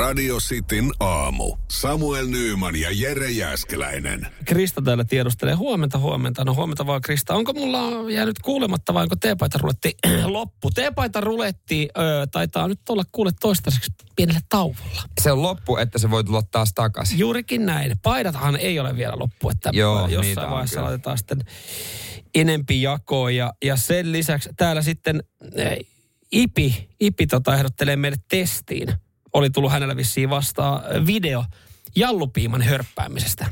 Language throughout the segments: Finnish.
Radio Cityn aamu. Samuel Nyyman ja Jere Jäskeläinen. Krista täällä tiedustelee. Huomenta, huomenta. No huomenta vaan Krista. Onko mulla jäänyt kuulematta vai onko teepaita ruletti loppu? Teepaita ruletti ö, taitaa nyt olla kuule toistaiseksi pienellä tauolla. Se on loppu, että se voi tulla taas takaisin. Juurikin näin. Paidathan ei ole vielä loppu, että Joo, niitä jossain on vaiheessa kyllä. laitetaan sitten enempi jakoon. Ja, ja sen lisäksi täällä sitten eh, Ipi, Ipi tota ehdottelee meille testiin. Oli tullut hänellä vissiin vastaan video jallupiiman hörppäämisestä.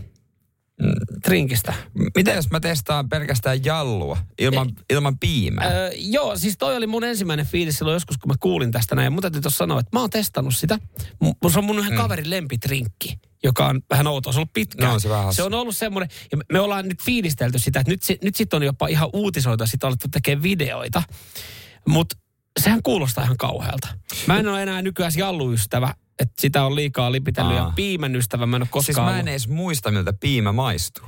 Trinkistä. Mitä jos mä testaan pelkästään jallua ilman, ilman piimää? Öö, joo, siis toi oli mun ensimmäinen fiilis silloin joskus, kun mä kuulin tästä näin. Mun täytyy tuossa sanoa, että mä oon testannut sitä. M- se on mun yhden mm. kaverin lempitrinkki, joka on vähän outoa. Se on ollut pitkään. No, se vähän se on ollut semmoinen, ja me- ollaan nyt fiilistelty sitä, että nyt, nyt sit on jopa ihan uutisoita, sitä alettu tekemään videoita. Mutta sehän kuulostaa ihan kauhealta. Mä en ole enää nykyään jalluystävä, että sitä on liikaa lipitellyt. Ja Aa. piimän ystävä mä en ole koskaan siis mä en ollut. edes muista, miltä piimä maistuu.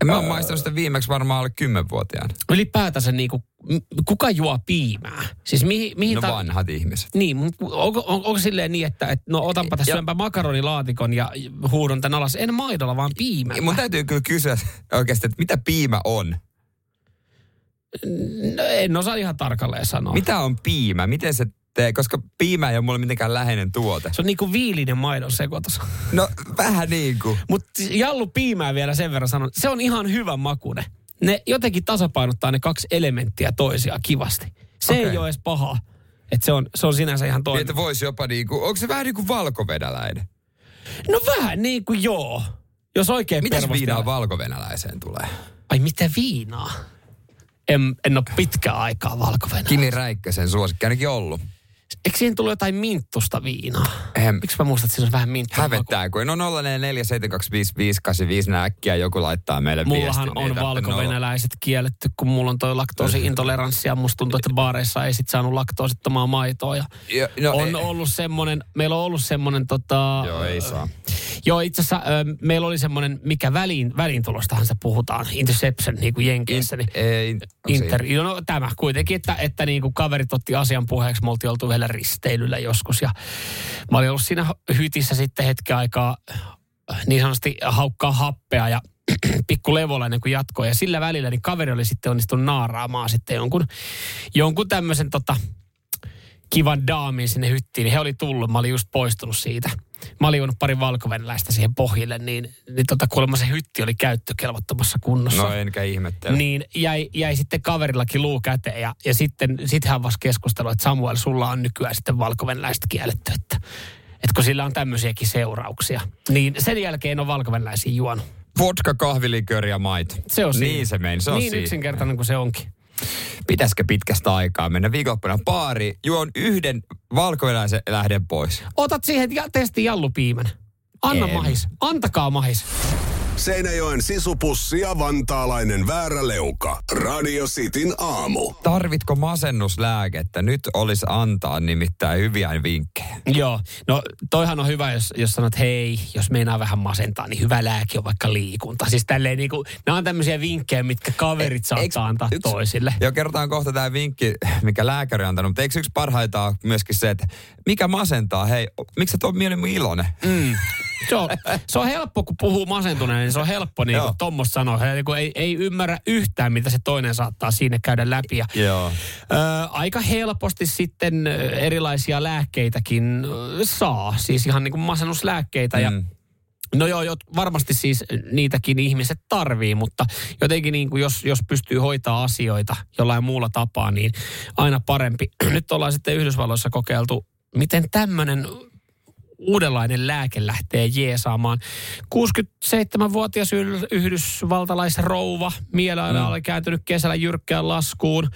En mä oon maistanut sitä viimeksi varmaan alle kymmenvuotiaana. Ylipäätänsä niinku, kuka juo piimää? Siis mihin, mihin No ta- vanhat ihmiset. Niin, onko, on, onko silleen niin, että, että no otanpa tässä Ja- syönpä makaronilaatikon ja huudon tän alas. En maidolla, vaan piimällä. Mun täytyy kyllä kysyä oikeasti, että mitä piimä on? No, en osaa ihan tarkalleen sanoa. Mitä on piimä? Miten se tee? Koska piimä ei ole mulle mitenkään läheinen tuote. Se on niinku viilinen maidon sekoitus. No vähän niin kuin. Mutta Jallu piimää vielä sen verran sanon. Se on ihan hyvä makune. Ne jotenkin tasapainottaa ne kaksi elementtiä toisiaan kivasti. Se Okei. ei ole edes paha. Että se on, se on sinänsä ihan Niin, toinen. että voisi jopa niin kuin, onko se vähän niin kuin valkovenäläinen? No vähän niin kuin joo. Jos oikein Mitäs viinaa valkovenäläiseen tulee? Ai mitä viinaa? En, en ole pitkään aikaa valko Kimi Räikkösen suosikki ainakin ollut. Eikö siihen tullut jotain minttusta viinaa? Ehem. Miksi mä muistan, että siinä on vähän minttua? Hävettää, kun no 0447255854 näkkiä joku laittaa meille Mullahan viestin. on Ei valkovenäläiset kielletty, kun mulla on toi laktoosiintoleranssi ja musta tuntuu, että baareissa ei sit saanut laktoosittomaa maitoa. Ja Jo, no, on ei- ollut semmonen, meillä on ollut semmonen tota... Joo, ei saa. Joo, itse asiassa ö, meillä oli semmonen, mikä väliin, väliintulostahan se puhutaan, interception niin kuin Jenkeissä. Niin, Ei, onko se Inter, no tämä kuitenkin, että, että niin kuin kaverit otti asian puheeksi. Me oltiin oltu yhdellä risteilyllä joskus ja mä olin ollut siinä hytissä sitten hetken aikaa niin sanotusti haukkaa happea ja pikku levolla ennen kuin jatkoi. Ja sillä välillä niin kaveri oli sitten onnistunut naaraamaan sitten jonkun, jonkun tämmöisen tota, kivan daamin sinne hyttiin, niin he oli tullut. Mä olin just poistunut siitä. Mä olin juonut pari valkovenäläistä siihen pohjille, niin, niin tota, kuulemma se hytti oli käyttökelvottomassa kunnossa No enkä ihmettele. niin jäi, jäi sitten kaverillakin luu käteen ja, ja sitten sit hän vasta keskustelua, että Samuel, sulla on nykyään sitten valkovenäläiset kielletty, että, että kun sillä on tämmöisiäkin seurauksia. Niin sen jälkeen on valkovenäläisiä juonut. Vodka, kahvilikööri ja maito. Se on siinä. Niin se meni, se on Niin siinä. yksinkertainen kuin se onkin. Pitäisikö pitkästä aikaa mennä viikonloppuna baariin, juon yhden valkovenäläisen lähden pois. Otat siihen testi jallupiimän. Anna En. mahis. Antakaa mahis. Seinäjoen sisupussi ja vantaalainen vääräleuka. Radio Cityn aamu. Tarvitko masennuslääkettä? Nyt olisi antaa nimittäin hyviä vinkkejä. Joo, no toihan on hyvä, jos, jos sanot, hei, jos meinaa vähän masentaa, niin hyvä lääke on vaikka liikunta. Siis tälleen niin kuin, nämä on tämmöisiä vinkkejä, mitkä kaverit E- saattaa antaa yksi- toisille. Jo kerrotaan kohta tämä vinkki, mikä lääkäri on antanut. Mutta eikö yksi parhaita myöskin se, että mikä masentaa? Hei, miksi et ole mieluummin iloinen? Mm. Se on, se on helppo, kun puhuu masentuneena, niin se on helppo, niin kuin Tommos sanoi. Hän niin ei, ei ymmärrä yhtään, mitä se toinen saattaa siinä käydä läpi. Ja, Joo. ö, aika helposti sitten erilaisia lääkkeitäkin saa, siis ihan niin kuin masennuslääkkeitä. Ja Mm. No joo, jot, varmasti siis niitäkin ihmiset tarvii, mutta jotenkin niin kuin jos, jos pystyy hoitaa asioita jollain muulla tapaa, niin aina parempi. Nyt ollaan sitten Yhdysvalloissa kokeiltu, miten tämmöinen uudenlainen lääke lähtee jeesaamaan. 67-vuotias yh- yhdysvaltalaisrouva mielellä mm. oli kääntynyt kesällä jyrkkään laskuun.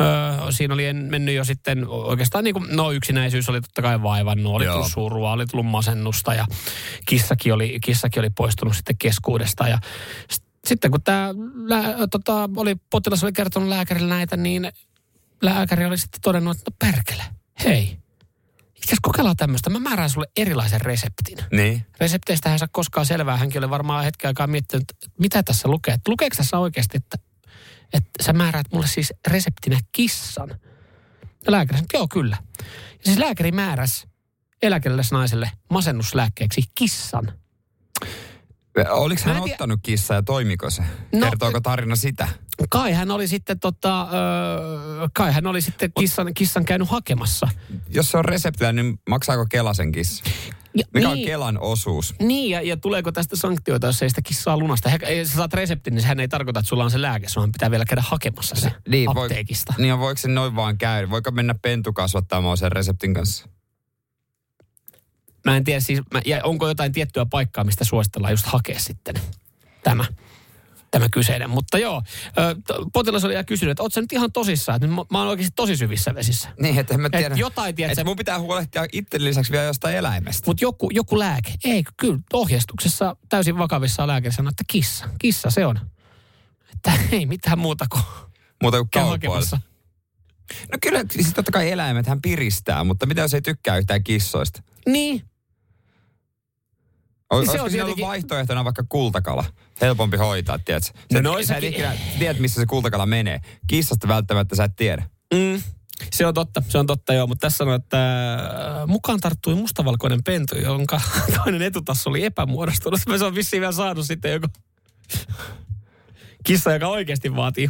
Öö, siinä oli en- mennyt jo sitten oikeastaan niin kuin, no yksinäisyys oli totta kai vaivannut, oli Joo. tullut surua, oli tullut masennusta ja kissakin oli, kissakin oli poistunut sitten keskuudesta ja sitten kun tämä tota, oli, potilas oli kertonut lääkärille näitä, niin lääkäri oli sitten todennut, että no perkele, hei, itse kokeillaan tämmöistä, mä määrään sulle erilaisen reseptin. Niin. Resepteistä hän saa koskaan selvää. Hänkin oli varmaan hetken aikaa miettinyt, että mitä tässä lukee. Että lukeeko tässä oikeasti, että, että sä määräät mulle siis reseptinä kissan? Ja lääkäri sanoi, joo kyllä. Ja siis lääkäri määräsi eläkeläisnaiselle masennuslääkkeeksi kissan. Oliko hän tiedä- ottanut kissa ja toimiko se? No, Kertooko tarina sitä? Kai hän oli sitten tota, öö, kai hän oli sitten kissan, kissan käynyt hakemassa. Jos se on reseptillä, niin maksaako Kela sen kissa? Ja, Mikä on niin, Kelan osuus? Niin, ja, ja tuleeko tästä sanktioita, jos ei sitä kissaa lunasta? He, sä saat reseptin, niin sehän ei tarkoita, että sulla on se lääke, sun pitää vielä käydä hakemassa se Niin, apteekista. Voi, niin voiko se noin vaan käydä? Voiko mennä pentu kasvattamaan sen reseptin kanssa? Mä en tiedä siis, mä, ja onko jotain tiettyä paikkaa, mistä suositellaan just hakea sitten tämä, tämä kyseinen. Mutta joo, potilas oli ja kysynyt, että ootko nyt ihan tosissaan, että mä, mä oon oikeasti tosi syvissä vesissä. Niin, että en mä Et tiedä. jotain, tiedät että mun pitää huolehtia itse lisäksi vielä jostain eläimestä. Mutta joku, joku lääke, ei kyllä ohjeistuksessa täysin vakavissa lääkäri sanoi, että kissa, kissa se on. Että ei mitään muuta kuin Muuta kuin kaupoilla. No kyllä, siis totta kai eläimet hän piristää, mutta mitä jos ei tykkää yhtään kissoista? Niin, O, Niin se olisiko on siinä ollut vaihtoehtona vaikka kultakala? Helpompi hoitaa, tiedätkö? Sä, No no noissakin- sä et ikinä tiedät, missä se kultakala menee. Kissasta välttämättä sä et tiedä. Mm, se on totta, se on totta joo, mutta tässä sanoo, että äh, mukaan tarttui mustavalkoinen pentu, jonka toinen etutassu oli epämuodostunut. Se on vissiin vielä saanut sitten joku kissa, joka oikeasti vaatii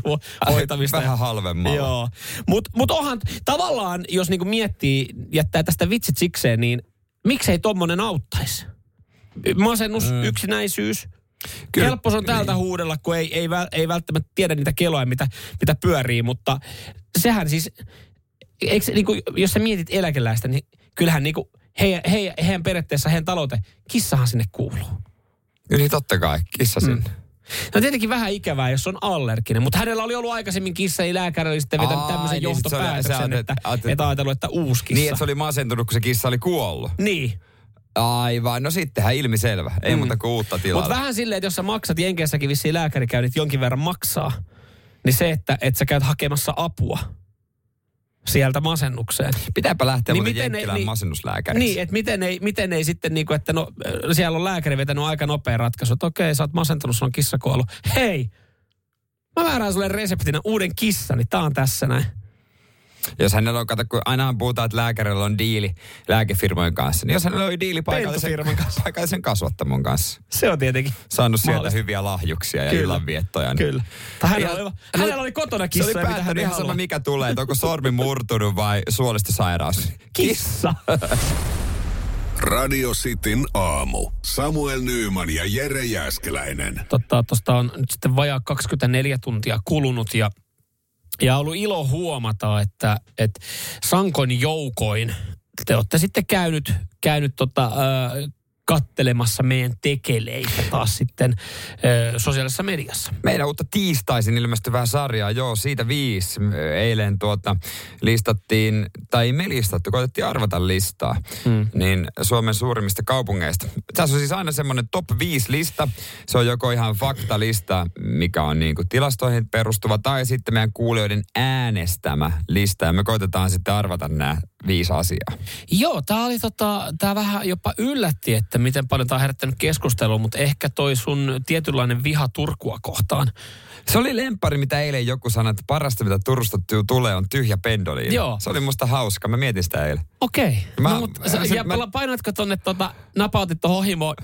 hoitamista. Vähän halvemmalla. Joo, mutta mut onhan tavallaan, jos niinku miettii, jättää tästä vitsit sikseen, niin miksei tommonen auttaisi? Masennus, mm. yksinäisyys. Kyllä. Helppo se on täältä huudella, kun ei, ei, ei välttämättä tiedä niitä keloja, mitä, mitä pyörii, mutta sehän siis, eikö, niin kuin, jos sä mietit eläkeläistä, niin kyllähän niin kuin, heidän, heidän, heidän periaatteessa heidän talouteen, kissahan sinne kuuluu. Niin totta kai, kissa sinne. No tietenkin vähän ikävää, jos on allerginen, mutta hänellä oli ollut aikaisemmin kissa, ei lääkäri oli sitten vetänyt tämmöisen niin se oli- johtopäätöksen, että, ajattelet- että ajatellut, että uusi kissa. Niin, että se oli masentunut, kun se kissa oli kuollut. Niin. Aivan, no sittenhän ilmiselvä. Ei mm. muuta kuin uutta tilaa. Mutta vähän silleen, että jos sä maksat Jenkeissäkin vissiin lääkärikäynnit jonkin verran maksaa, niin se, että, että sä käyt hakemassa apua sieltä masennukseen. Pitääpä lähteä Niin miten muuten Jenkkilään niin- masennuslääkäriksi. Niin, että miten ei, miten ei sitten niin kuin, että no, siellä on lääkäri vetänyt aika nopea ratkaisu, että okei, sä oot masentunut, sulla on kissa kuollut. Hei, mä määrään sulle reseptinä uuden kissan, niin tää on tässä näin. Jos hänellä on, kato, kun ainahan puhutaan, että lääkärillä on diili lääkefirmojen kanssa, niin jos hänellä oli diili paikallisen, kanssa. paikallisen kasvattamon kanssa, Se on tietenkin. saanut sieltä Mahdollista. hyviä lahjuksia ja Kyllä. illanviettoja. Niin Kyllä. Tai hänellä, Ihan- oli, hänellä oli kotona Se kissa, oli mitä hän päättänyt ei ihan sama mikä tulee, että onko sormi murtunut vai suolistosairaus. Kissa. Radio Cityn aamu. Samuel Nyyman ja Jere Jäskeläinen. Totta, tuosta on nyt sitten vajaa 24 tuntia kulunut ja, ja ollut ilo huomata, että, että Sankon joukoin te olette sitten käynyt, käynyt tota, äh, kattelemassa meidän tekeleitä taas sitten äh, sosiaalisessa mediassa. Meidän uutta tiistaisin ilmestyvää sarjaa, joo, siitä viisi. Eilen tuota listattiin, tai ei me listattu, koitettiin arvata listaa, Mm. niin Suomen suurimmista kaupungeista. Tässä on siis aina semmoinen top 5 lista. Se on joko ihan faktalista, mikä on niin kuin tilastoihin perustuva, tai sitten meidän kuulijoiden äänestämä lista. Ja me koitetaan sitten arvata nämä viisi asiaa. Joo, tämä oli tota, tää vähän jopa yllätti, että miten paljon tämä on herättänyt keskustelua, mutta ehkä toi sun tietynlainen viha Turkua kohtaan. Se oli lempari, mitä eilen joku sanoi, että parasta mitä Turusta tulee on tyhjä pendoliini. Joo. Se oli musta hauska. Mä mietin sitä eilen. Okei. Mä- no, mutta sä, se- ja mä- painoitko tonne, tota, napautit tuohon himo,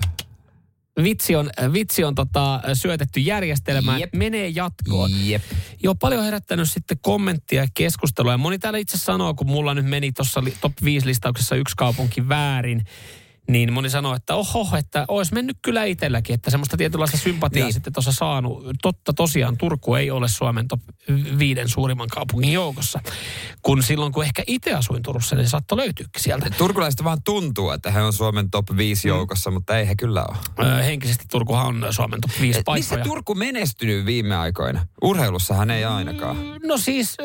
vitsi on, vitsi on tota, syötetty järjestelmään, Jep. menee jatkoon. Jep. Joo, paljon herättänyt sitten kommenttia ja keskustelua. Ja moni täällä itse sanoo, kun mulla nyt meni tuossa top 5 listauksessa yksi kaupunki väärin, niin moni sanoo, että oho, että olisi mennyt kyllä itselläkin, että semmoista tietynlaista sympatiaa Niin. sitten tuossa saanut. Totta tosiaan Turku ei ole Suomen top viiden suurimman kaupungin joukossa. Kun silloin, kun ehkä itse asuin Turussa, niin saattoi löytyäkin sieltä. Turkulaiset vaan tuntuu, että he on Suomen top 5 Mm. joukossa, mutta ei he kyllä ole. Öö, henkisesti Turkuhan on Suomen top 5 Missä paikkoja. Turku menestynyt viime aikoina? Urheilussahan ei ainakaan. No siis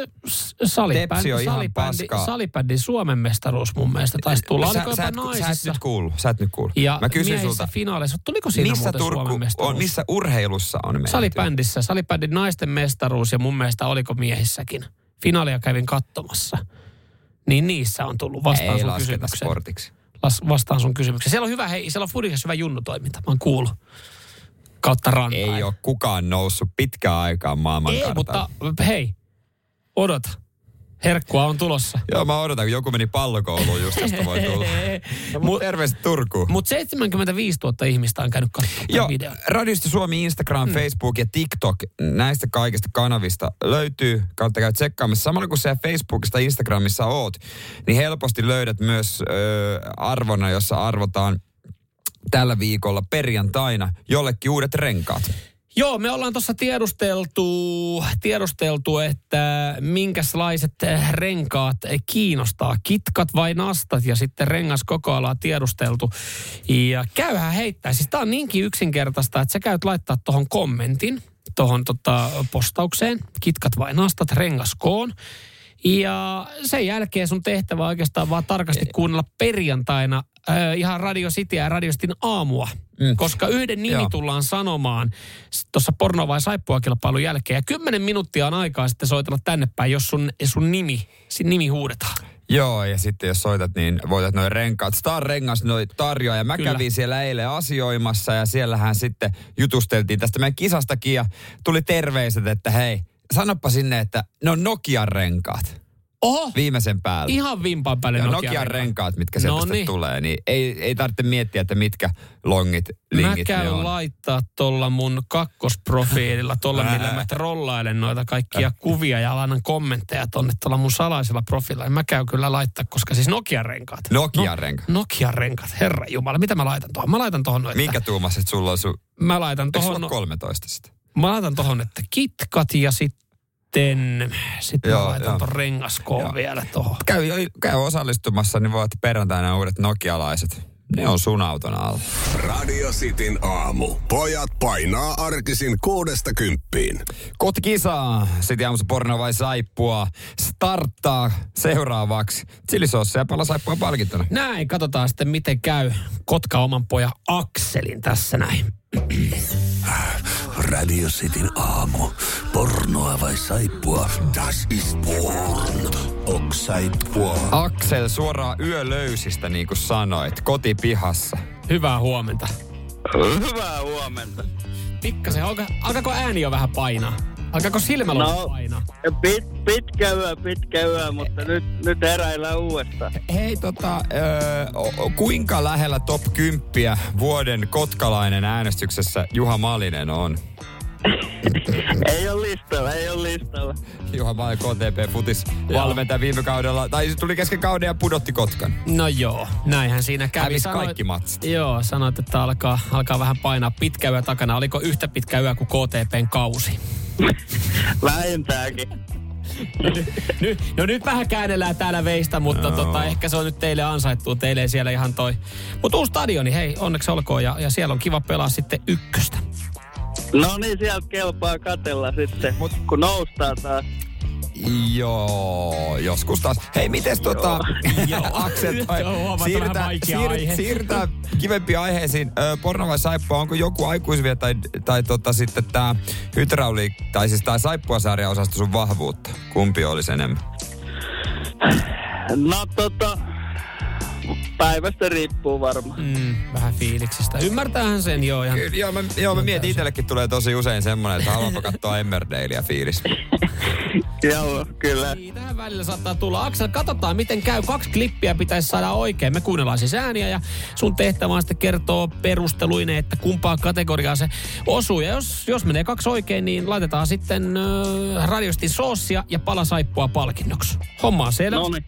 salibändi, salibändi, paskaa. salibändin Suomen mestaruus mun mielestä taisi tulla. Sä, sä, et, sä et nyt kuulu. Sä et nyt kuulu. Ja Mä kysyn sulta, finaaleissa. Tuliko siinä missä Turku on, missä urheilussa on menestynyt? Salibändissä. Salibändin naisten mestaruus ja mun mielestä oliko miehissäkin. Finaalia kävin katsomassa. Niin niissä on tullut vastaan ei sun kysymykseen. sportiksi. Las, vastaan sun kysymykseen. Siellä on hyvä, hei, siellä on Fudikassa hyvä junnutoiminta. Mä oon kuullut. Kautta rantain. Ei ole kukaan noussut pitkään aikaan maailman Ei, mutta hei, odota. Herkkua on tulossa. Joo, mä odotan, kun joku meni pallokouluun just, josta voi tulla. No, Mut- terveiset Turkuun. Mutta 75 000 ihmistä on käynyt katsomaan Joo, videota. Radiosta Suomi, Instagram, mm. Facebook ja TikTok, näistä kaikista kanavista löytyy, kautta käy tsekkaamassa. Samalla kun se Facebookista Instagramissa oot, niin helposti löydät myös ö, arvona, jossa arvotaan tällä viikolla perjantaina jollekin uudet renkaat. Joo, me ollaan tuossa tiedusteltu, tiedusteltu, että minkälaiset renkaat kiinnostaa, kitkat vai nastat ja sitten rengas koko alaa tiedusteltu. Ja käyhän heittää. Siis tää on niinkin yksinkertaista, että sä käyt laittaa tuohon kommentin, tuohon tota postaukseen, kitkat vai nastat, rengas koon. Ja sen jälkeen sun tehtävä on oikeastaan vaan tarkasti kuunnella perjantaina äh, ihan Radio Cityä ja Radio Cityn aamua. Mm. Koska yhden nimi Joo. tullaan sanomaan tuossa porno- vai saippua-kilpailun jälkeen. Ja kymmenen minuuttia on aikaa sitten soitella tänne päin, jos sun, sun nimi, sin nimi huudetaan. Joo, ja sitten jos soitat, niin voitat noin renkaat. Star Rengas noi tarjoaa, ja mä Kyllä. kävin siellä eilen asioimassa, ja siellähän sitten jutusteltiin tästä meidän kisastakin, ja tuli terveiset, että hei, sanoppa sinne, että ne on Nokian renkaat. Oho, Viimeisen päälle. ihan vimpan päälle ja Nokia Nokian renkaat, mitkä sieltä No sitten niin. tulee, niin ei, ei tarvitse miettiä, että mitkä longit, lingit Mä ne käyn on. laittaa tuolla mun kakkosprofiililla, tuolla millä mä trollailen noita kaikkia kuvia ja annan kommentteja tonne tuolla mun salaisella profiililla. Mä käyn kyllä laittaa, koska siis Nokian renkaat. Nokian renkaat. Nokian renkaat, herra jumala. Mitä mä laitan tuohon? Mä laitan tuohon noin. Minkä tuumaset sulla on sun... Mä laitan tuohon, ole 13 sitten? Mä laitan tohon, että kitkat ja sitten sitten mä Joo, laitan joo. ton rengaskoon Joo. vielä tuohon. Käy, käy osallistumassa, niin voit perjantaina uudet nokialaiset. Ne on sun auton alla. Radio Cityn aamu. Pojat painaa arkisin kuudesta kymppiin. Kohti kisaa. Sitten aamussa porno vai saippua. Starttaa seuraavaksi. Chilisoossa ja pala saippua palkintona. Näin, katsotaan sitten miten käy Kotka oman pojan Akselin tässä näin. Radio Cityn aamu. Pornoa vai saippua? Das ist porn. Ok saippua. Aksel suoraan yölöysistä, niin kuin sanoit, kotipihassa. Hyvää huomenta. Hyvää huomenta. Pikkasen, alka, alkaako ääni jo vähän painaa? Alkaako silmällä No. painaa? Pit, pitkä yö, pitkä yö, mutta nyt, nyt heräillään uudestaan. Hei tota, öö, kuinka lähellä top 10 vuoden kotkalainen äänestyksessä Juha Malinen on? Ei ole listalla, ei ole listalla. Juha Malinen KTP Futis valmentaja viime kaudella, tai se tuli kesken kauden ja pudotti Kotkan. No joo, näinhän siinä kävi. Hävisi kaikki matsit. Joo, sanoit, että alkaa, alkaa vähän painaa pitkä yö takana. Oliko yhtä pitkä yö kuin KTPn kausi? Vähintäänkin. Nyt, no nyt vähän käännellään täällä veistä, mutta Joo. tota, ehkä se on nyt teille ansaittu. Teille ei siellä ihan toi. Mutta uusi stadioni, hei, onneksi olkoon. Ja, ja siellä on kiva pelaa sitten ykköstä. No niin, sieltä kelpaa katella sitten, Mut, kun noustaan taas. Joo, joskus taas. Hei, mites tota, Aksel, toi, siirrytään, siirrytään kivempiin aiheisiin. Ö, porno vai saippua, onko joku aikuisvie tai, tai tota sitten tää hydrauli, tai siis tää saippuasarja osasta sun vahvuutta? Kumpi olisi enemmän? No tota, päivästä riippuu varmaan. Mm, vähän fiiliksistä. Ymmärtäähän sen joo. Ihan. Kyllä, joo, mä, joo, mä mietin itsellekin tulee tosi usein semmonen, että haluanpa katsoa Emmerdalea fiilis. Joo, kyllä. Tähän välillä saattaa tulla. Aksel, katsotaan miten käy. Kaksi klippiä pitäisi saada oikein. Me kuunnellaan siis ääniä ja sun tehtävä on sitten kertoo perusteluine, että kumpaa kategoriaa se osuu. Ja jos, jos menee kaksi oikein, niin laitetaan sitten äh, radiosti soossia ja pala saippua palkinnoksi. Homma on selvä. No niin.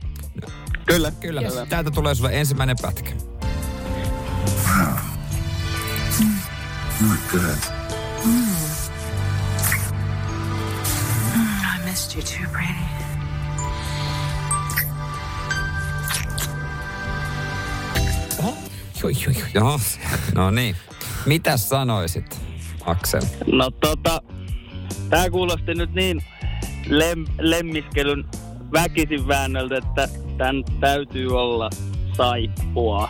Kyllä, Kyllä, kyllä. yes. täältä tulee sulle ensimmäinen pätkä. I missed you too, Brady. Joo, no niin. Mitä sanoisit, Aksel? No tota, tää kuulosti nyt niin lem, lemmiskelyn väkisin väännöltä, että tän täytyy olla saippua.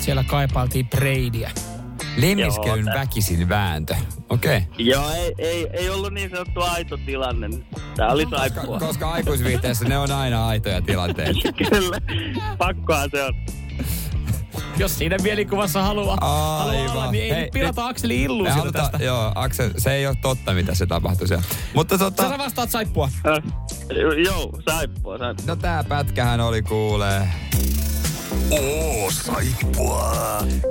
Siellä kaipailtiin Bradyä. Lemmiskelyn Joo, väkisin vääntö. Okei. Okay. Joo, ei, ei, ei ollut niin sanottu aito tilanne. Tää oli saippua. Koska aikuisviihteessä ne on aina aitoja tilanteita. Kyllä, pakkoa se on. Jos siinä mielikuvassa haluaa, haluaa olla, niin ei Hei, nyt pilata nyt- Akselin Me illuusiota tästä. joo, Aksel, se ei ole totta, mitä se tapahtui siellä. Mutta tota, Sä vastaat saippua. Äh, joo, saip, saippua, saippua. No tää pätkähän oli kuulee. Oo, saippua.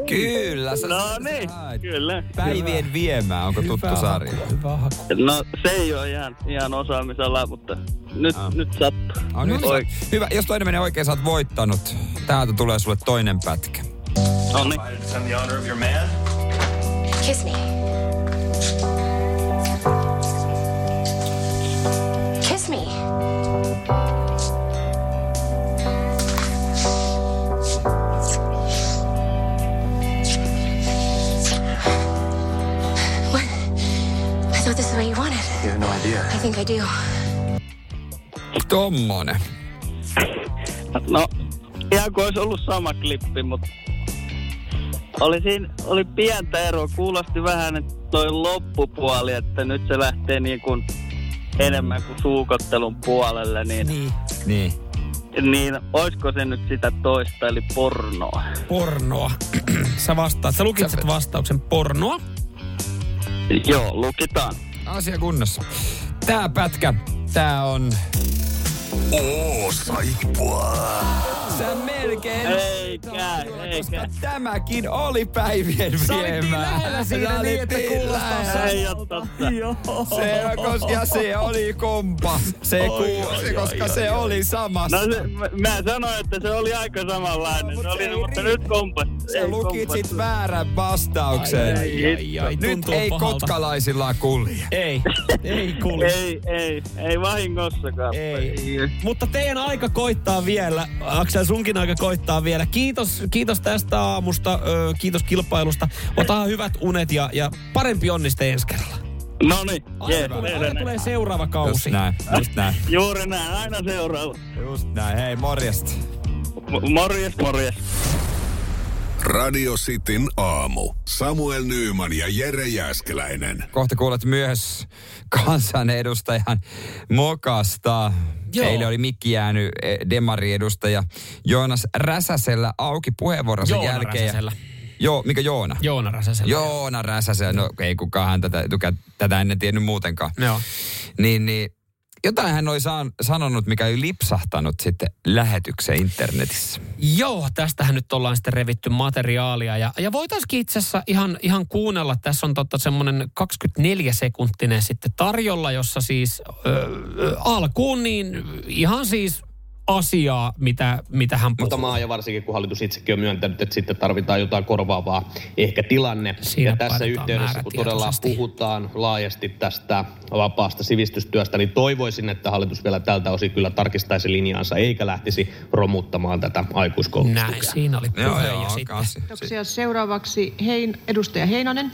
Kyllä, sä No niin, sait. kyllä. Päivien viemään, onko tuttu sarja? Hyvä. No se ei ole ihan, ihan osaamisella, mutta nyt, Ah. nyt sattuu. No, nyt sä- Hyvä, jos toinen menee oikein, sä oot voittanut. Täältä tulee sulle toinen pätkä. No niin. Kiss me. Think I do. Tommonen. No, ihan kuin olisi ollut sama klippi, mutta oli siinä, oli pientä eroa. Kuulosti vähän, että toi loppupuoli, että nyt se lähtee niin kuin enemmän kuin suukottelun puolelle, niin, Niin, Niin. niin olisiko se nyt sitä toista, eli pornoa? pornoa. Sä vastaat, sä lukitset Sä- vastauksen pornoa. Joo, lukitaan. Asia kunnossa. Tää pätkä, tää on... Oo, saippua. Sä melkein... Eikä, Koska eikä. Tämäkin oli päivien Sä olit niin viemää. lähellä siinä niin, että niin kuulostaa lähellä. Ei ole totta. Se, koska se oli kompa. Se, kuu, se koska se oli samassa. No se, mä, mä sanoin, että se oli aika samanlainen. No, se oli, se mutta nyt kompas. Sä ei lukitsit kompas. väärän vastauksen. Ai, ai, ai, Nyt ei pahalta. kotkalaisilla kulje. Ei, ei kuulu. Ei, ei, ei vahingossakaan. Ei. Mutta teidän aika koittaa vielä. Aksel, sunkin aika koittaa vielä. Kiitos, kiitos tästä aamusta, ö, kiitos kilpailusta. Ota hyvät unet ja, ja parempi onniste ensi kerralla. No niin, Aina, tulee, aina tulee seuraava Just kausi. näin, just näin. Juuri näin, aina seuraava. Just näin. Hei, morjesta. M- morjes, morjes. Radio Cityn aamu. Samuel Nyyman ja Jere Jäskeläinen. Kohta kuulet myös kansanedustajan mokasta. Joo. Eilen oli mikki jäänyt eh, Demari-edustaja Joonas Räsäsellä auki puheenvuoronsa Joona jälkeen. Räsäsellä. Joo, mikä Joona? Joona Räsäsellä. Joona Räsäsellä. No ei kukaan hän tätä, tätä ennen tiennyt muutenkaan. Joo. Niin, niin jotain hän oli saan, sanonut, mikä oli lipsahtanut sitten lähetykseen internetissä. Joo, tästähän nyt ollaan sitten revitty materiaalia. Ja, ja voitaisiin itse asiassa ihan, ihan kuunnella. Tässä on totta semmoinen 24 sekuntinen sitten tarjolla, jossa siis ö, alkuun niin ihan siis asiaa, mitä, mitä hän puhuu. Muutamaa ja varsinkin kun hallitus itsekin on myöntänyt, että sitten tarvitaan jotain korvaavaa ehkä tilanne. Siinä ja tässä yhteydessä, kun todella puhutaan laajasti tästä vapaasta sivistystyöstä, niin toivoisin, että hallitus vielä tältä osin kyllä tarkistaisi linjaansa, eikä lähtisi romuttamaan tätä aikuiskoulutustukea. Näin, siinä oli puhe ja sitten. kasi. Kiitoksia. Seuraavaksi hein, edustaja Heinonen.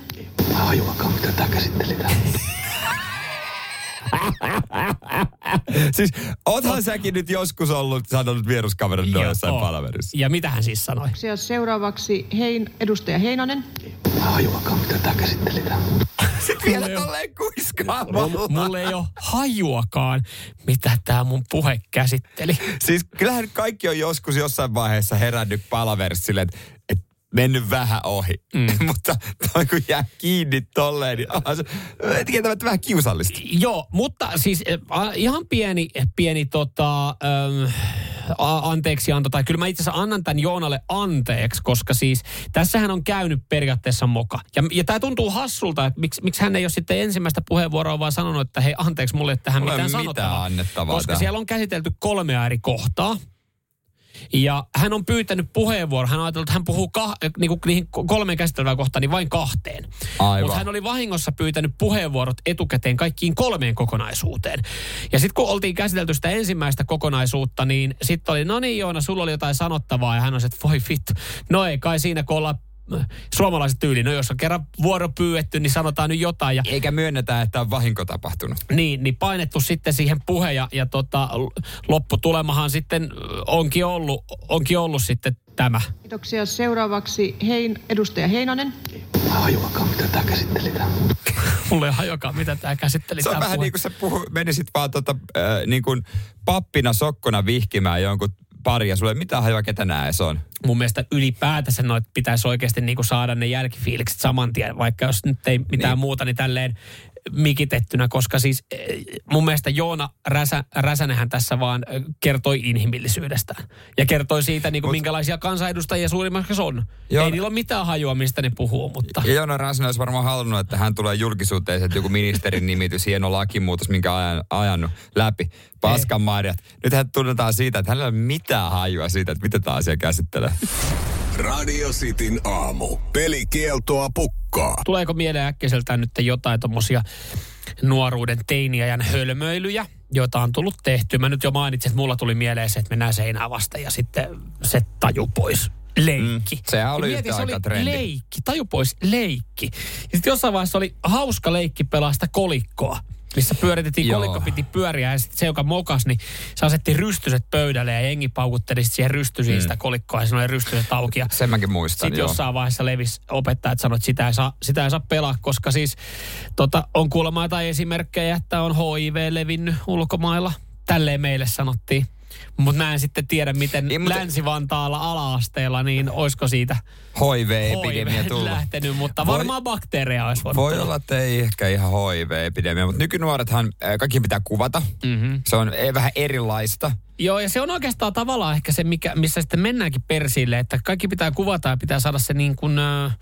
Mitä tämä käsitteli täällä. siis oothan säkin nyt joskus ollut sanonut vieruskaverin jossain palaverissa. Ja mitä hän siis sanoi? Seuraavaksi hein, edustaja Heinonen. Hajuakaan, mitä tämä käsitteli täällä. Vielä tolleen kuiskaamalla. Mulla ei ole hajuakaan, mitä tämä mun puhe käsitteli. Siis kyllähän kaikki on joskus jossain vaiheessa herännyt palaverissa silleen, että et mennyt vähän ohi. Mm. Mutta toi kun jää kiinni tolleen, niin onhan se tietämättä vähän kiusallista. Joo, mutta siis äh, ihan pieni, pieni tota, ähm, a- anteeksianto, tai kyllä mä itse asiassa annan tämän Joonalle anteeksi, koska siis tässähän on käynyt periaatteessa moka. Ja, ja tämä tuntuu hassulta, että miksi, miksi hän ei ole sitten ensimmäistä puheenvuoroa vaan sanonut, että hei anteeksi, mulle Mulla ei mitään mitään sanottavaa. annettavaa Koska tähän. siellä on käsitelty kolmea eri kohtaa. Ja hän on pyytänyt puheenvuoron. Hän on ajatellut, että hän puhuu kah, niin kuin niihin kolmeen käsiteltävään kohtaan, niin vain kahteen. Mutta hän oli vahingossa pyytänyt puheenvuorot etukäteen kaikkiin kolmeen kokonaisuuteen. Ja sitten kun oltiin käsitelty sitä ensimmäistä kokonaisuutta, niin sitten oli, no niin Joona, sulla oli jotain sanottavaa. Ja hän on se, että voi vittu, no ei kai siinä kun ollaan äh, suomalaiset tyyli. No jos on kerran vuoro pyydetty, niin sanotaan nyt jotain. Ja Eikä myönnetä, että on vahinko tapahtunut. niin, niin painettu sitten siihen puhe ja, ja tota, lopputulemahan sitten onkin ollut, onkin ollut sitten tämä. Kiitoksia. Seuraavaksi hein, edustaja Heinonen. Hajuakaan, mitä tämä käsitteli täällä. Mulla ei hajokaan, mitä tämä käsitteli. Se on vähän puhe. niin kuin sä puhu, menisit vaan tota, äh, niin kuin pappina sokkona vihkimään jonkun pari ja sulle ei mitään hajoa, ketä nää edes on. Mun mielestä ylipäätänsä noit pitäisi oikeasti niin kuin saada ne jälkifiilikset saman tien, vaikka jos nyt ei mitään niin. muuta, niin tälleen mikitettynä, koska siis eh, mun mielestä Joona Räsä, Räsänenhän tässä vaan eh, kertoi inhimillisyydestään. Ja kertoi siitä, niin kuin, minkälaisia kansanedustajia suurimmaksi on. Joo. Ei niillä ole mitään hajua, mistä ne puhuu, mutta... Ja Joona Räsänen olisi varmaan halunnut, että hän tulee julkisuuteen, että joku ministerin nimitys, hieno lakimuutos, minkä ajan, ajanut läpi. Paskan marjat. Nyt hän tunnetaan siitä, että hänellä ei ole mitään hajua siitä, että miten tämä asia käsittelee. Radio Cityn aamu. Pelikieltoa pukkaa. Tuleeko mieleen äkkiseltään nyt jotain tommosia nuoruuden teiniajan hölmöilyjä, joita on tullut tehty? Mä nyt jo mainitsin, että mulla tuli mieleen se, että mennään seinää vasta ja sitten se taju pois. Leikki. Mm, sehän oli yhtä se oli trendi. leikki, taju pois, leikki. Ja sitten jossain vaiheessa oli hauska leikki pelaa sitä kolikkoa missä pyöritettiin, Joo. kolikko piti pyöriä ja sitten se, joka mokas, niin se asetti rystyset pöydälle ja jengi paukutteli siihen rystysiin sitä kolikkoa ja siinä oli rystyset auki. Ja Sen mäkin muistan, sitten jossain vaiheessa levis opettajat sanoivat, että sitä ei saa, sitä ei saa pelaa, koska siis tota, on kuulemma jotain esimerkkejä, että on HIV levinnyt ulkomailla. Tälleen meille sanottiin. Mutta mä en sitten tiedä, miten Niin, mutta- Länsi-Vantaalla ala-asteella, niin olisiko siitä HIV-epidemia HIV tullut. lähtenyt, mutta Voi- varmaan bakteereja olisi voinut Voi tulla. olla, että ei ehkä ihan HIV-epidemia, mutta nykynuorethan kaikki pitää kuvata. Mm-hmm. Se on eh, vähän erilaista. Joo, ja se on oikeastaan tavallaan ehkä se, mikä, missä sitten mennäänkin persille, että kaikki pitää kuvata ja pitää saada se niin kuin, äh,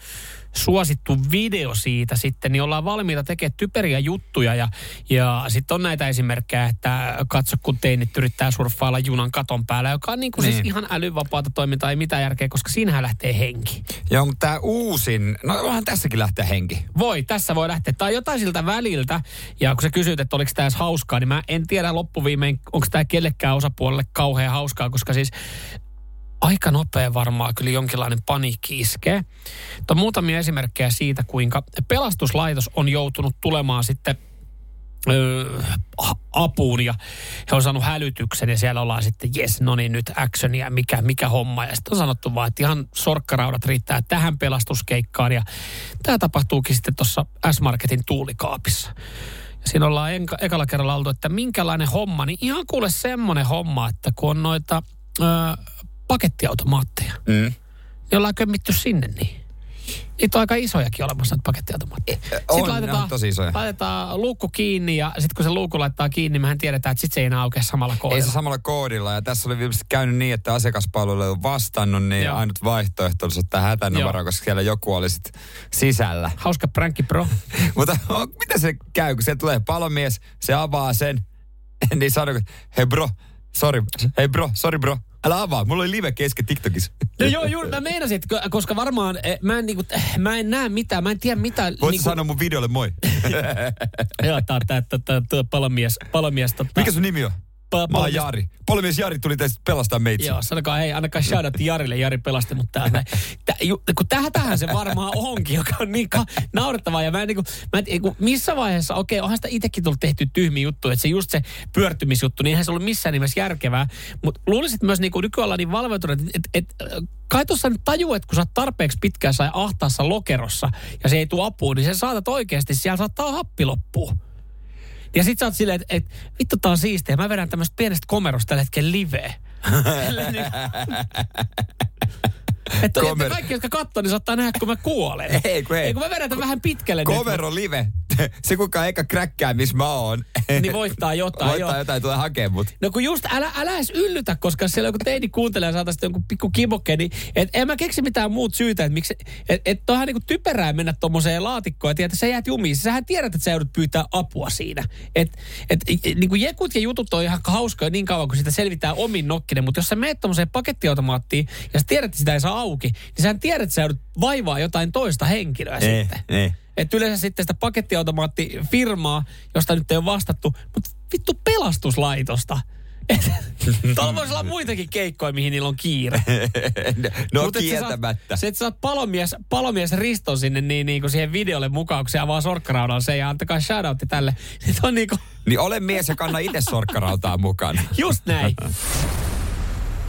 suosittu video siitä sitten, niin ollaan valmiita tekemään typeriä juttuja ja, ja sitten on näitä esimerkkejä, että katso kun teinit yrittää surffailla junan katon päällä, joka on niin kuin niin. siis ihan älyvapaata toimintaa, ei mitään järkeä, koska siinähän lähtee henki. Joo, mutta tämä uusin, no onhan tässäkin lähteä henki. Voi, tässä voi lähteä. Tai jotain siltä väliltä. Ja kun sä kysyt, että oliko tämä edes hauskaa, niin mä en tiedä loppuviimein, onko tämä kellekään osapuolelle kauhean hauskaa, koska siis aika nopea varmaan kyllä jonkinlainen paniikki iskee. Mutta on muutamia esimerkkejä siitä, kuinka pelastuslaitos on joutunut tulemaan sitten öö, apuun ja he on saanut hälytyksen ja siellä ollaan sitten, jes, no niin nyt actionia, mikä, mikä homma. Ja sitten on sanottu vaan, että ihan sorkkaraudat riittää tähän pelastuskeikkaan ja tämä tapahtuukin sitten tuossa S-Marketin tuulikaapissa. Ja siinä ollaan enka, ekalla kerralla oltu, että minkälainen homma, niin ihan kuule semmoinen homma, että kun on noita öö, pakettiautomaatteja, Mm. niin ollaan kömmitty sinne niin. Niitä on aika isojakin olemassa näitä pakettiautomaatteja. on, ne on tosi isoja. Laitetaan luukku kiinni ja sitten kun se luukku laittaa kiinni, mehän tiedetään, että sitten se ei enää aukea samalla Ei kohdalla. se samalla koodilla. Ja tässä oli ilmeisesti käynyt niin, että asiakaspalvelu ei ole vastannut, niin Joo. ainut vaihtoehto olisi ottaa hätänumero, koska siellä joku oli sit sisällä. Hauska pränkki, bro. Mutta o, mitä se käy, kun se tulee palomies, se avaa sen, niin sanoo, hei bro, sorry, hei bro, sorry bro, älä avaa, mulla oli live kesken TikTokissa. No joo, juuri mä meinasin, koska varmaan eh, mä en, niinku, eh, mä en näe mitään, mä en tiedä mitä... Voit niinku... sanoa mun videolle moi. Joo, tää on tää, tää, tää, tää tota, Mikä sun nimi on? Mä oon Jari. Palomies Jari tuli tästä pelastaa meitä. Joo, sanokaa hei, annakaa shoutout Jarille, Jari pelasti mut täältä. Tä, ju, kun tähän, se varmaan onkin, joka on niin ka- naurettavaa. Ja mä en, niin kuin, mä en, niin kuin, missä vaiheessa, okei, onhan sitä itsekin tullut tehty tyhmiä juttuja, että se just se pyörtymisjuttu, niin eihän se ollut missään nimessä järkevää. Mutta luulisit myös niin kuin nykyään niin valveutunut, että et, et, kai tuossa nyt tajuu, että kun sä oot tarpeeksi pitkään sai ahtaassa lokerossa ja se ei tule apuun, niin sen saatat oikeasti, siellä saattaa happi loppua. Ja sit sä oot silleen, että et, vittu tää on siistiä. Mä vedän tämmöistä pienestä komerosta tällä hetkellä liveä. että, Komer- että kaikki, jotka katsoo, niin saattaa nähdä, kun mä kuolen. Ei, kun ei. Ei, kun mä vedän vähän pitkälle nyt. Covero live. Se kuka eka kräkkää, missä mä oon. Niin voittaa jotain, Voittaa joo. jotain, tulee hakemaan mut. No kun just älä, älä edes yllytä, koska siellä joku teini kuuntelee ja saataisiin jonkun pikku kibokke, niin et en mä keksi mitään muut syytä, että miksi, et, et onhan niinku typerää mennä tommoseen laatikkoon ja että sä jäät jumiin. Sähän tiedät, että sä joudut pyytää apua siinä. Et, et, niinku jekut ja jutut on ihan hauskoja niin kauan, kun sitä selvitään omin nokkinen, mutta jos sä meet tommoseen pakettiautomaattiin ja sä tiedät, että sitä ei saa auki, niin sä tiedät, että sä joudut vaivaa jotain toista henkilöä Ei, sitten. ei. Että yleensä sitten sitä pakettiautomaattifirmaa, josta nyt ei ole vastattu, mutta vittu pelastuslaitosta. Et, Tuolla voisi olla muitakin keikkoja, mihin niillä on kiire. no Mut et kieltämättä. Se, että sä saat palomies, palomies Riston sinne niin, niin kuin siihen videolle mukaan, kun se avaa sorkkaraudan se ja antakaa shoutoutti tälle. Se on niin kuin, Niin ole mies ja kanna itse sorkkarautaa mukana. just näin.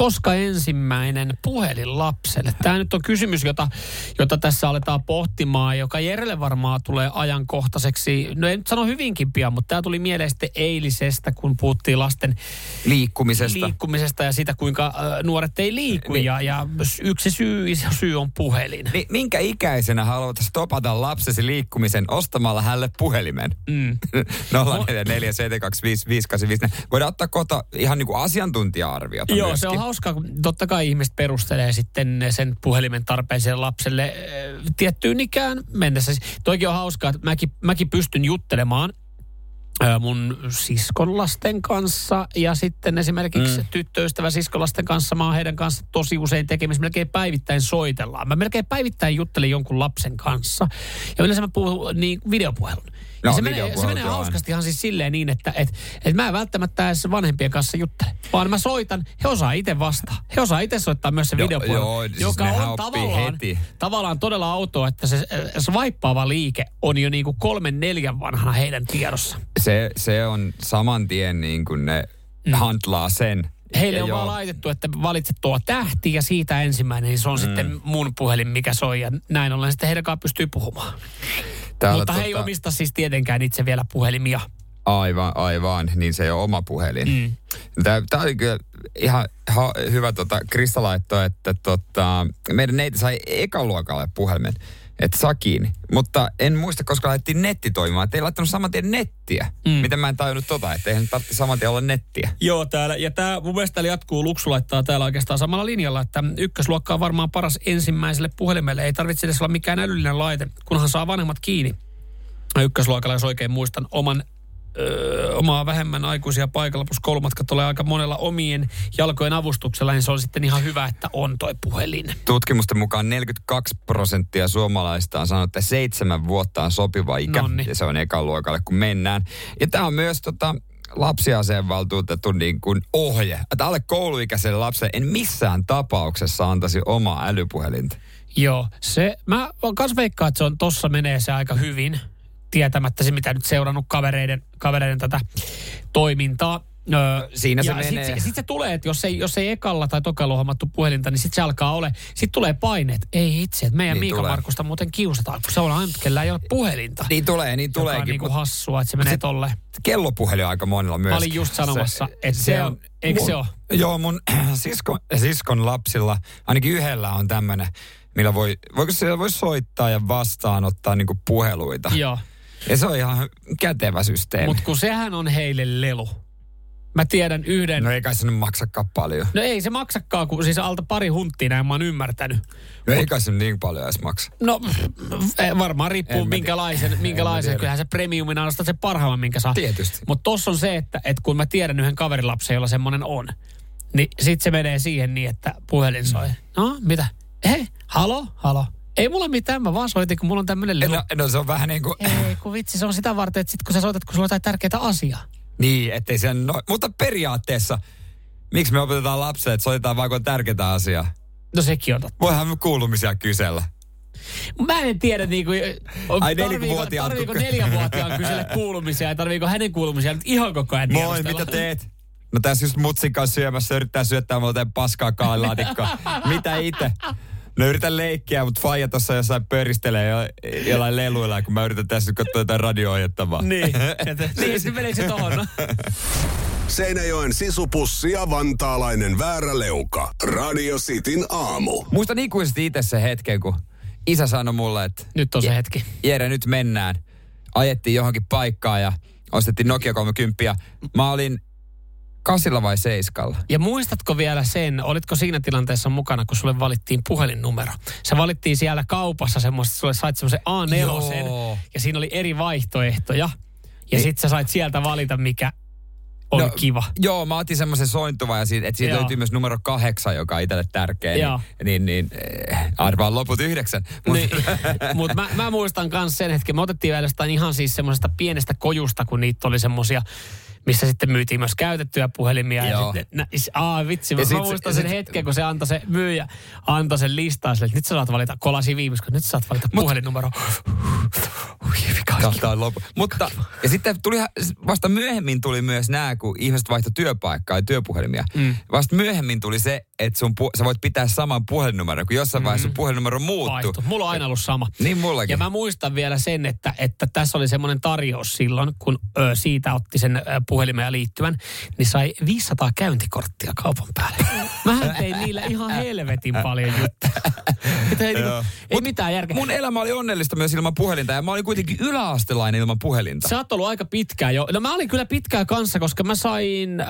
Koska ensimmäinen puhelin lapselle? Tämä nyt on kysymys, jota, jota tässä aletaan pohtimaan, joka Jerelle varmaan tulee ajankohtaiseksi. No en nyt sano hyvinkin pian, mutta tämä tuli mieleen sitten eilisestä, kun puhuttiin lasten Liikkumisesta. liikkumisesta ja sitä, kuinka äh, nuoret ei liiku. Niin. Ja, ja yksi syy, iso syy on puhelin. Niin, minkä ikäisenä haluat stopata lapsesi liikkumisen ostamalla hänelle puhelimen? Mm. 0447255854. Voidaan ottaa kohta ihan niin kuin asiantuntija-arviota Joo, myöskin. se on hauska, kun totta kai ihmiset perustelee sitten sen puhelimen tarpeeseen lapselle äh, tiettyyn ikään mennessä. Toikin on hauskaa, että mäkin, mäkin pystyn juttelemaan äh, mun siskon lasten kanssa ja sitten esimerkiksi mm. tyttöystävä siskolasten kanssa. Mä oon heidän kanssa tosi usein tekemisissä. Melkein päivittäin soitellaan. Mä melkein päivittäin juttelen jonkun lapsen kanssa. Ja yleensä mä puhun niin videopuhelun. No, se, menee, se menee hauskasti ihan siis silleen niin, että et, et mä en välttämättä edes vanhempien kanssa juttele, vaan mä soitan, he osaa itse vastaa. He osaa itse soittaa myös se Joo, videopuhelu, joo, siis joka on tavallaan, heti. tavallaan todella autoa, että se swipeaava liike on jo niinku kolmen neljän vanhana heidän tiedossa. Se, se on saman tien niin kuin ne mm. hantlaa sen. Heille Ja on joo. vaan laitettu, että valitse tuo tähti ja siitä ensimmäinen, niin se on mm. sitten mun puhelin, mikä soi ja näin ollen sitten heidän kanssa pystyy puhumaan. Täällä Mutta he ei tota- omista siis tietenkään itse vielä puhelimia. Aivan, aivan. Niin se ei ole oma puhelin. Mm. Tämä, tämä oli kyllä ihan ha, hyvä, tota, Krista laittoi, että tota, meidän neiti sai ekaluokalle puhelimen, että sakiin. Mutta en muista, koska laitettiin netti toimimaan. Että ei laittanut saman tien nettiä. Mm. Miten mä en tajunnut tota, että eihän tarvitse saman tien olla nettiä. Joo, täällä. Ja tämä mun mielestä täällä jatkuu. Luksu laittaa täällä oikeastaan samalla linjalla, että ykkösluokka on varmaan paras ensimmäiselle puhelimelle. Ei tarvitse edes olla mikään älyllinen laite, kunhan saa vanhemmat kiinni. Ykkösluokalla, jos oikein muistan, oman öö, omaa vähemmän aikuisia paikalla, plus koulumatkat tulee aika monella omien jalkojen avustuksella, niin se on sitten ihan hyvä, että on toi puhelin. Tutkimusten mukaan 42 prosenttia suomalaista on sanonut, että seitsemän vuotta on sopiva ikä. Nonni. Ja se on ekaluokalle, kun mennään. Ja tämä on myös tota, lapsiaseenvaltuutetun niin kuin ohje. Että alle kouluikäiselle lapselle en missään tapauksessa antaisi omaa älypuhelinta. Joo, se, mä kans veikkaan, että se on, tossa menee se aika hyvin, tietämättä se, mitä nyt seurannut kavereiden, kavereiden tätä toimintaa. Öö, Siinä se ja menee. Sitten sit se tulee, että jos ei, jos ei ekalla tai tokalla hommattu puhelinta, niin sitten se alkaa ole. Sitten tulee paineet. Ei itse, että meidän Niin Miika tulee. Markusta muuten kiusataan, kun se on ainut, kellä ei ole puhelinta. Niin tulee, niin Joka on tuleekin. niinku hassua, että se menee tolle. kellopuhelin on aika monilla myös. Mä olin just sanomassa, että se on- eikö se mun- ole? Joo, mun siskon, siskon lapsilla, ainakin yhdellä on tämmönen, millä voi, voiko se voi soittaa ja vastaanottaa niinku puheluita. Joo, Ja se on ihan kätevä systeemi. mutta kun sehän on heille lelu. Mä tiedän yhden. no ei kai se nyt maksakaan paljon. No ei se maksakaan, kun siis alta pari hunttia näin mä oon ymmärtänyt. No ei kai se niin paljon edes maksa. No eh, varmaan riippuu En minkälaisen, minkälaisen. Kyllähän se premiumin ostat se parhaimman, minkä saa. Tietysti. Mutta tossa on se, että, että kun mä tiedän yhden kaverilapsen, jolla semmoinen on, niin sit se menee siihen niin, että puhelin soi. No, mitä? Hei, halo, halo. Ei mulla mitään, mä vaan soitin, kun mulla on tämmönen lelu. No, no se on vähän niin kuin, Ei, kun vitsi, se on sitä varten, että sit kun sä soitat, kun sulla on jotain tärkeää asiaa. niin, ettei se no, mutta periaatteessa, miksi me opetetaan lapselle, että soitetaan vaan kun on tärkeää asiaa? No sekin on totta. Voihan kuulumisia kysellä. Mä en tiedä, niin kuin, Ai, tarviiko, tarviiko neljänvuotiaan kysellä kuulumisia ja tarviiko hänen kuulumisia nyt ihan koko ajan Moi, mitä teet? No tässä just mutsin kanssa syömässä, yrittää syöttää jotain paskaa kaalilaatikkoa. mitä itse? No yritän leikkiä, mutta faija tuossa jossain pöristelee jo, jollain leluilla, kun mä yritän tässä katsoa jotain radio-ohjelmaa. Niin, että, niin se menee se tohon. Seinäjoen sisupussi ja vantaalainen vääräleuka. Radio Cityn aamu. Muistan ikuisesti itse se hetken, kun isä sanoi mulle, että Nyt on se hetki. Jere, nyt mennään. Ajettiin johonkin paikkaan ja ostettiin Nokia 30 ja mä olin kasilla vai seiskalla? Ja muistatko vielä sen, olitko siinä tilanteessa mukana, kun sulle valittiin puhelinnumero? Se valittiin siellä kaupassa semmoista, sulle sait semmoisen A4 Joo. ja siinä oli eri vaihtoehtoja. Ja Niin. sit sä sait sieltä valita, mikä on No, kiva. Joo, mä otin semmoisen sointuvan ja siitä, että siitä Joo. löytyy myös numero kahdeksan, joka on itselle tärkeä. Joo. Niin, niin, niin eh, arvaan loput yhdeksän. Mut, Niin, mutta mä, mä, muistan myös sen hetken. Me otettiin vielä ihan siis semmoisesta pienestä kojusta, kun niitä oli semmoisia, missä sitten myytiin myös käytettyjä puhelimia. Ja Joo. sitten, nä, aa, vitsi, mä, Ja mä sit- muistan ja sen sit- hetken, kun se antoi se myyjä, antoi sen listaa sille, että nyt sä saat valita, kolasi viimeis, kun nyt sä saat valita puhelinnumero. Tämä on lopu. Mutta, ja sitten tuli, vasta myöhemmin tuli myös nämä, kun ihmiset vaihtoi työpaikkaa ja työpuhelimia. Mm. Vasta myöhemmin tuli se, että sun pu, sä voit pitää saman puhelinnumeron, kun jossain mm. vaiheessa sun puhelinnumero muuttui. Vaihtu. Mulla on aina ollut sama. Niin mullakin. Ja mä muistan vielä sen, että, että tässä oli semmoinen tarjous silloin, kun ö, siitä otti sen ö, puhelimen ja liittyvän, niin sai 500 käyntikorttia kaupan päälle. Mähän tein niillä ihan helvetin paljon juttuja. Että ei, niinku, ei mitään järkeä. Mun elämä oli onnellista myös ilman puhelinta ja mä olin kuitenkin yläastelainen ilman puhelinta. Sä oot ollut aika pitkään jo. No mä olin kyllä pitkään kanssa, koska mä sain, äh,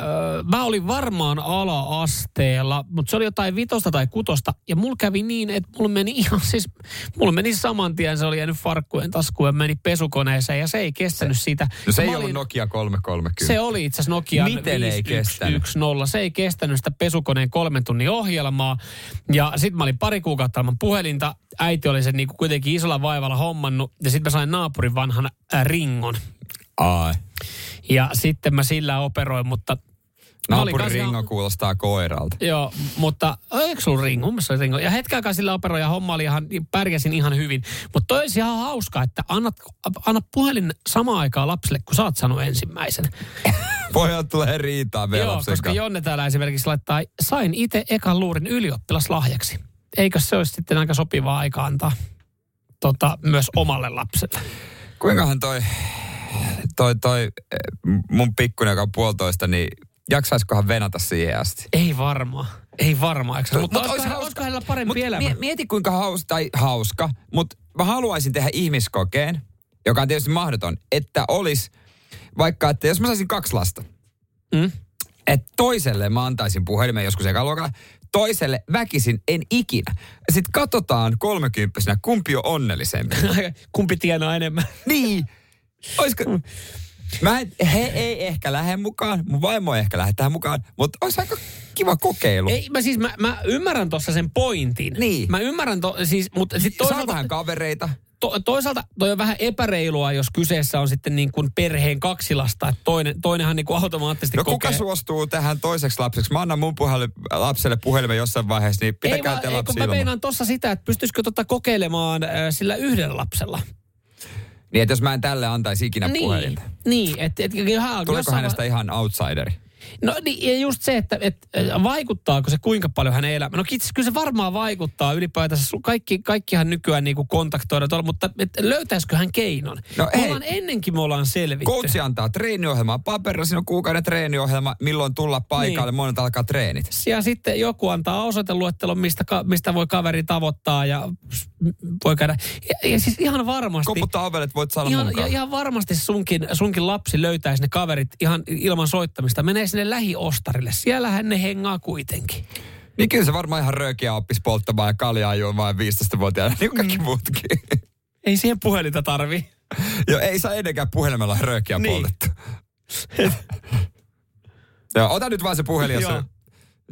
mä olin varmaan ala-asteella, mutta se oli jotain vitosta tai kutosta. Ja mulla kävi niin, että mulla meni ihan siis, mulla meni saman tien, se oli jäänyt farkkujen taskuun ja meni pesukoneeseen ja se ei kestänyt se, siitä. No se Mä ei olin, ollut Nokia 330. Se oli itse asiassa Nokia Miten ei kestänyt? 5110. Se ei kestänyt sitä pesukoneen kolmen tunnin ohjelmaa. Ja sitten mä olin pari kuukautta ilman puhelinta. Äiti oli sen niinku kuitenkin isolla vaivalla hommannut. Ja sitten mä sain naapurin vanhan äh, ringon. Ai. Ja sitten mä sillä operoin, mutta... Naapurin kans ringo kuulostaa koiralta. Joo, mutta eikö sulla ringo? Mun se ringo. Ja hetken aikaa sillä operoin ja homma oli ihan, pärjäsin ihan hyvin. Mutta toi olisi ihan hauska, että annat, anna puhelin samaan aikaan lapselle, kun sä oot saanut ensimmäisen. Pojat tulee riitaa vielä Joo, koska kanssa. Jonne täällä esimerkiksi laittaa, sain itse ekan luurin ylioppilaslahjaksi. Eikö se olisi sitten aika sopivaa aika antaa tota, myös omalle lapselle? Kuinkahan toi, toi, toi eh, mun pikkunen, joka on puolitoista, niin jaksaiskohan venata siihen asti? Ei varmaan. Ei varmaan. Eikö? Mutta mut olisiko, hauska. hänellä parempi Mut elämä? mie- mieti kuinka hauska, tai hauska, mutta mä haluaisin tehdä ihmiskokeen, joka on tietysti mahdoton, että olisi vaikka, että jos mä saisin kaksi lasta, Mm? että toiselle mä antaisin puhelimen joskus ekaluokalla, toiselle väkisin en ikinä. Sitten katsotaan kolmekymppisenä, kumpi on onnellisempi. Kumpi tienaa enemmän? niin. Olisiko... Mä en, he ei ehkä lähde mukaan, mun vaimo ei ehkä lähde tähän mukaan, mutta olisi aika kiva kokeilu. Ei, mä siis mä, mä ymmärrän tuossa sen pointin. Niin. Mä ymmärrän, to, siis, mutta Saa toisaalta, vähän kavereita. to, toisaalta toi on vähän epäreilua, jos kyseessä on sitten niin kuin perheen kaksi lasta. Että toinen, toinenhan niin kuin automaattisesti No kokee. kuka suostuu tähän toiseksi lapseksi? Mä annan mun puheli, lapselle puhelimen jossain vaiheessa, niin pitäkää te ei, kun lapsi mä meinaan tossa sitä, että pystyisikö tota kokeilemaan äh, sillä yhdellä lapsella. Niin, että jos mä en tälle antaisi ikinä niin, puhelinta. niin että et, et, Tuleeko hänestä ihan outsideri? No niin, ja just se, että, että vaikuttaako se kuinka paljon hänen elämään. No kitsi, kyllä se varmaan vaikuttaa ylipäätänsä. Kaikki, kaikkihan nykyään niin kuin kontaktoida tuolla, mutta et, löytäisikö hän keinon? No me ei. ollaan ennenkin me ollaan selvitty. Coachi antaa treeniohjelmaa paperilla, siinä on kuukauden treeniohjelma, milloin tulla paikalle, Niin. monet alkaa treenit. Ja sitten joku antaa osoiteluettelon, mistä, mistä voi kaveri tavoittaa ja voi käydä. Ja, ja siis ihan varmasti. Koputtaa ovelle, että voit saada Ihan, ja ihan varmasti sunkin, sunkin lapsi löytäisi ne kaverit ihan ilman soittamista. Menee sinne lähiostarille. Siellähän ne hengaa kuitenkin. Niin kyllä se varmaan ihan röökiä oppisi polttamaan ja kaljaa juomaan 15-vuotiaana, niin kuin kaikki Mm. muutkin. Ei siihen puhelinta tarvi. Joo, ei saa edenkään puhelimella röökiä Niin. poltettu. Joo, ota nyt vaan se puhelin, jos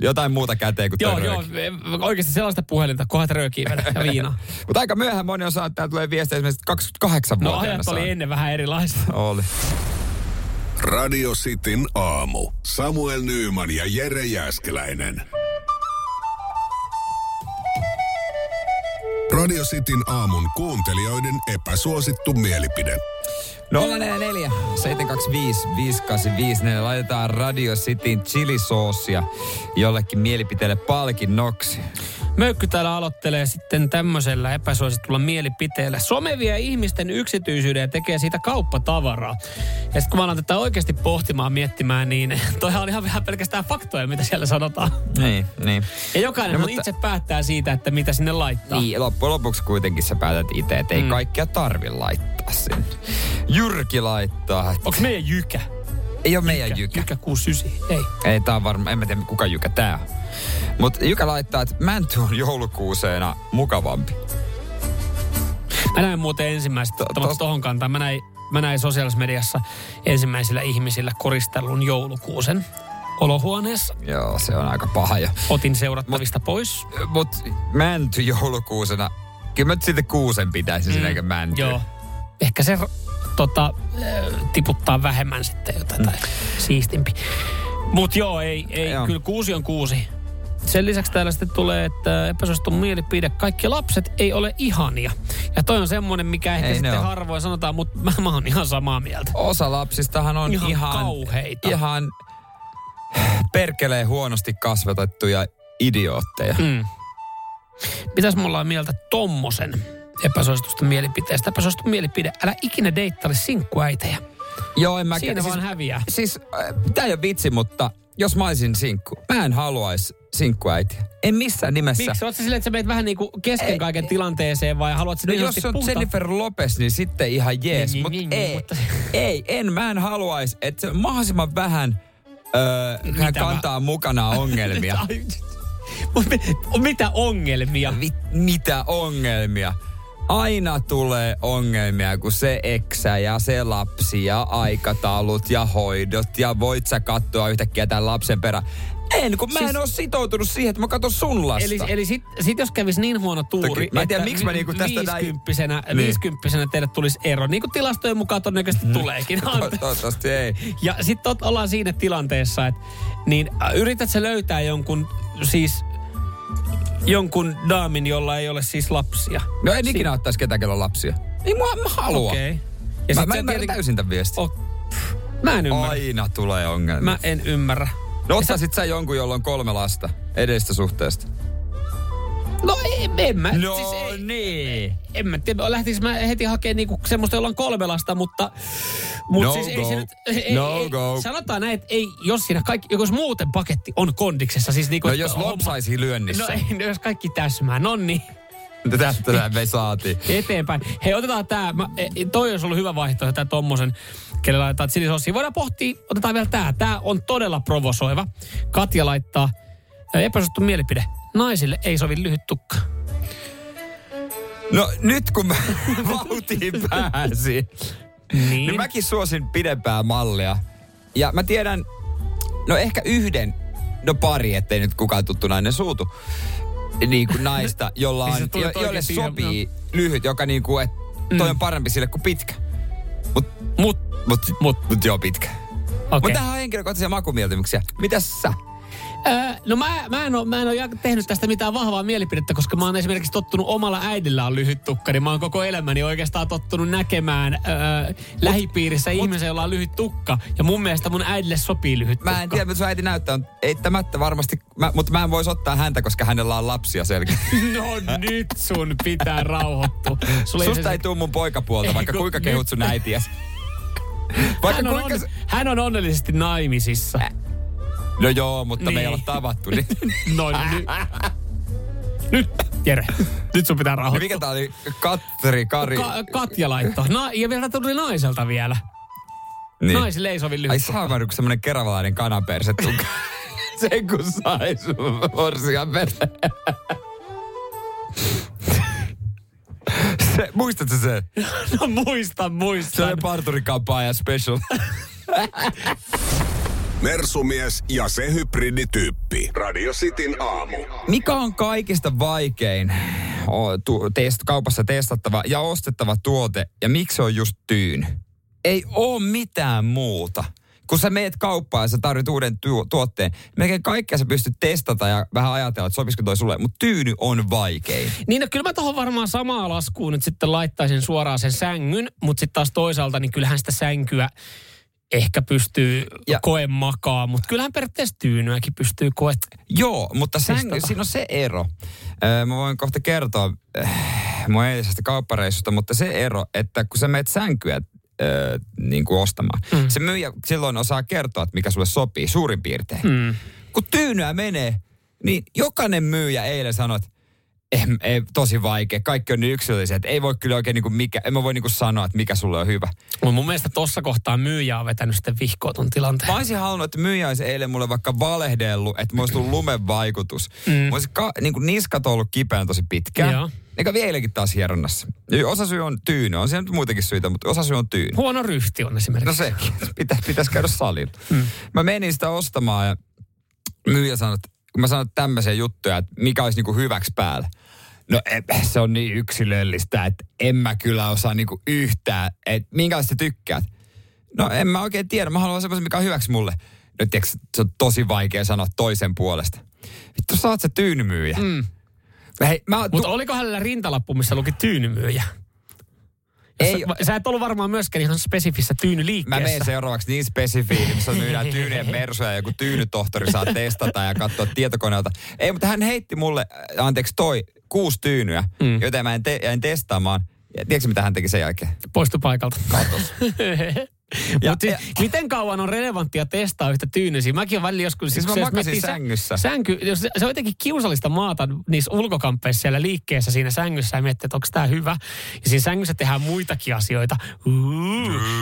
jotain muuta käteen kuin Joo, joo, rööki. oikeasti sellaista puhelinta, kohat röökiä ja viina. Mutta aika myöhään moni on saanut, täällä tulee viestejä esimerkiksi 28 No ajat oli ennen vähän erilaista. Oli. Radio Cityn aamu. Samuel Nyyman ja Jere Jäskeläinen. Radio Cityn aamun kuuntelijoiden epäsuosittu mielipide. 044 725 5854. Laitetaan Radio Cityn chilisoosia jollekin mielipiteelle palkinnoksi. Möykky täällä aloittelee sitten tämmöisellä epäsuositulla mielipiteellä. Some vie ihmisten yksityisyyden ja tekee siitä kauppatavaraa. Ja sitten kun mä alan tätä oikeasti pohtimaan, miettimään, niin toihan on ihan vähän pelkästään faktoja, mitä siellä sanotaan. Niin, niin. Ja jokainen No, mutta- itse päättää siitä, että mitä sinne laittaa. Niin, loppujen lopuksi kuitenkin sä päätät itse, että ei Mm. kaikkea tarvi laittaa sinne. Jyrki laittaa. Onko meidän jykä? Ei ole meidän Jykä. Jykä 69. Ei. Ei, tää on varmaan, en mä tiedä kuka Jykä tää on. Mutta Jykä laittaa, että mänty on joulukuuseena mukavampi. Mä näin muuten ensimmäiset, To- tohon kantaan, mä näin, mä näin sosiaalisessa mediassa ensimmäisillä ihmisillä koristellun joulukuusen olohuoneessa. Joo, se on aika paha jo. Otin seurattavista pois. Mut mänty joulukuusena, kyllä mä nyt silti kuusen pitäisi mm. eikä mänty. Joo. Ehkä se tota, äh, tiputtaa vähemmän sitten jotain tai siistimpi. Mut joo, ei, ei Joo. kyllä kuusi on kuusi. sen lisäksi täällä sitten tulee, että epäsuosittu mielipide, kaikki lapset ei ole ihania. Ja toi on semmoinen, mikä ehkä Ei sitten oo. harvoin sanotaan, mutta mä, mä oon ihan samaa mieltä. Osa lapsistahan on Ihan ihan, kauheita. ihan perkeleen huonosti kasvatettuja idiootteja. Mm. Mitäs me ollaan mieltä tommosen epäsuositusta mielipiteestä? Epäsuosittu mielipide, älä ikinä deittaile sinkkuäitejä. Joo, en mä Siinä siis, vaan häviää. Siis, äh, tää ei ole vitsi, mutta jos mä olisin sinkku, mä en haluaisi sinkkuäitiä. En missään nimessä. Miksi? Oletko silleen, että sä meet vähän niin kuin kesken Ei, kaiken tilanteeseen vai haluat No sinne jos on Jennifer Lopez, niin sitten ihan jees. Niin, Mutta niin, niin, ei, mutta- ei, en, mä en haluaisi, että se mahdollisimman vähän öö, hän Mitä mä- kantaa mukana ongelmia. Mut Mitä ongelmia? Vi, mitä ongelmia? Aina tulee ongelmia, kun se eksä ja se lapsi ja aikataulut ja hoidot ja voit sä katsoa yhtäkkiä tämän lapsen perä. En, kun mä Siis- en ole sitoutunut siihen, että mä katson sun lasta. Eli, eli sit, sit jos kävisi niin huono tuuri, Toki, mä en tiedä, miksi mä niinku tästä näin- viisikymppisenä, Niin. viisikymppisenä teille tulisi ero. Niin kuin tilastojen mukaan todennäköisesti tuleekin. To- Toivottavasti ei. Ja sitten ollaan siinä tilanteessa, että niin yrität sä löytää jonkun siis jonkun daamin, jolla ei ole siis lapsia. No en ikinä ottaisi ketään, kello lapsia. Ei mä, mä halua. Okei. Okay. Ja Mä, mä sä ymmärrän tietenkin- täysin tämän viestin. Oh, mä en ymmärrä. Aina tulee ongelmia. Mä en ymmärrä. No ottaisit sä jonkun, jolla on kolme lasta edestä suhteesta? No en, en mä. No siis ei, niin. en mä tiedä, lähtisikö mä heti hakemaan niinku semmoista, jolla on kolme lasta, mutta... Mut No siis ei go. se nyt, ei, No ei, go. Sanotaan näin, että ei, jos siinä kaikki, jos muuten paketti on kondiksessa, siis niinku... No jos lopsaisi lyönnissä. No ei, no jos kaikki täsmää, no niin, Tästä me saatiin. eteenpäin. Hei, otetaan tää, mä, e, toi olisi ollut hyvä vaihtoehto, tää tommosen, kelle laittaa chilisossia. Voidaan pohtia, otetaan vielä tää. Tää on todella provosoiva. Katja laittaa epäsuosittu mielipide. Naisille ei sovi lyhyt tukka. No nyt kun mä vauhtiin pääsin, Niin. niin mäkin suosin pidempää mallia. Ja mä tiedän, no ehkä yhden, no pari, ettei nyt kukaan tuttu nainen suutu. Niin kuin naista, jolla Niin on, sä tulet jo, jolle sopii lyhyt, joka niin kuin, että toi on parempi sille kuin pitkä. Mut, Mut, mut, Mut. mut, joo pitkä. okei. Mutta tähän on henkilökohtaisia makumieltymyksiä. Mitäs sä? Öö, no mä, mä, en oo, mä en ole tehnyt tästä mitään vahvaa mielipidettä, koska mä oon esimerkiksi tottunut omalla äidillä on lyhyt tukka, niin mä oon koko elämäni oikeastaan tottunut näkemään öö, lähipiirissä ihmisen, jolla on lyhyt tukka. Ja mun mielestä mun äidille sopii lyhyt tukka. Mä en tiedä, mitä sun äiti näyttää. on Eittämättä varmasti, mä, mutta mä en voisi ottaa häntä, koska hänellä on lapsia selkeä. No nyt sun pitää rauhoittua. Sulla Susta se- ei tuu mun poikapuolta, Ei, vaikka kun kuinka kehut sun äitiäs. Vaikka hän, on kuinka... on, hän on onnellisesti naimisissa. No joo, mutta niin. me ei Niin. olla tavattu. Niin, No nyt. Nyt, Jere. Nyt sun pitää niin rauhoittua. mikä tää oli? Katteri, Kari. Ka- Katja laittoi. Na- ja vielä tuli naiselta vielä. niin. Naisille ei sovi Ai lyhyt saamari, kun semmonen keravalainen kanaperse. Sen kun sai sun morsian se, muistatko se? No muistan, Se muistan. oli parturikampaaja special. Mersumies ja se hybridityyppi. Radio Cityn aamu. Mikä on kaikista vaikein o, tu, test, kaupassa testattava ja ostettava tuote ja miksi se on just tyyny? Ei oo mitään muuta. Kun sä meet kauppaan ja sä tarvit uuden tuo, tuotteen, melkein kaikkea sä pystyt testata ja vähän ajatella, että sopisiko toi sulle, mutta tyyny on vaikein. Niin no, kyllä mä tohon varmaan samaa laskuun nyt sitten laittaisin suoraan sen sängyn, mutta sitten taas toisaalta niin kyllähän sitä sänkyä ehkä pystyy ja. Koe makaa, mutta kyllähän periaatteessa tyynyäkin pystyy koe. Joo, mutta sen, siinä on se ero. Öö, mä voin kohta kertoa äh, mun eilisestä kauppareissusta, mutta se ero, että kun sä meet sänkyä öö, niin kuin ostamaan, mm. se myyjä silloin osaa kertoa, että mikä sulle sopii suurin piirtein. Mm. Kun tyynyä menee, niin jokainen myyjä eilen sanoi, että ei, ei, tosi vaikea. Kaikki on niin yksilöllisiä, ei voi kyllä oikein niinku mikä, en mä voi niinku sanoa, että mikä sulle on hyvä. Mut mun mielestä tossa kohtaa myyjä on vetänyt sitten vihkoa ton tilanteen. Mä olisin halunnut, että myyjä olisi eilen mulle vaikka valehdellut, että mulla olisi tullut lumen vaikutus. Mm. Mä olisin ka, niin kuin niskat on ollut kipeän tosi pitkään. Joo. Eikä vieläkin taas hieronnassa. Osa syy on tyyny. On siellä nyt muitakin syitä, mutta osa syy on tyyny. Huono ryhti on esimerkiksi. No sekin. Pitä, pitäisi käydä salilla. Mm. Mä menin sitä ostamaan ja myyjä sanoi, että kun mä sanoin tämmöisiä juttuja, että mikä olisi niinku hyväksi päällä. No e- se on niin yksilöllistä, että en mä kyllä osaa niinku yhtään, että minkälaista tykkäät. No en mä oikein tiedä, mä haluan semmoisen, mikä on hyväksi mulle. No tiiäks, se on tosi vaikea sanoa toisen puolesta. Vittu, saat se tyynymyyjä. Mm. Hei, mä, tu- Mutta oliko hänellä rintalappu, missä luki tyynymyyjä? Ei- sä, sä et ollut varmaan myöskään ihan spesifissä Mä tyynyliikkeessä. menen seuraavaksi niin spesifiin, missä myydään tyynien mersuja ja joku tyynytohtori saa testata ja katsoa tietokoneelta. Ei, mutta hän heitti mulle, äh, anteeksi toi, kuusi tyynyä, mm. joten mä en te, jäin testaamaan. Ja tiedätkö mitä hän teki sen jälkeen? Poistu paikalta. Katos. Ja- Mutta ja- miten kauan on relevanttia testaa yhtä tyynysiä? Mäkin olen välillä joskus... Siis mä jos makasin miettii sä- sängyssä. Sänky, jos se se on jotenkin kiusallista maata niissä ulkokamppeissa siellä liikkeessä siinä sängyssä ja miettiä, että onko tämä hyvä. Ja siinä sängyssä tehdään muitakin asioita. Uh,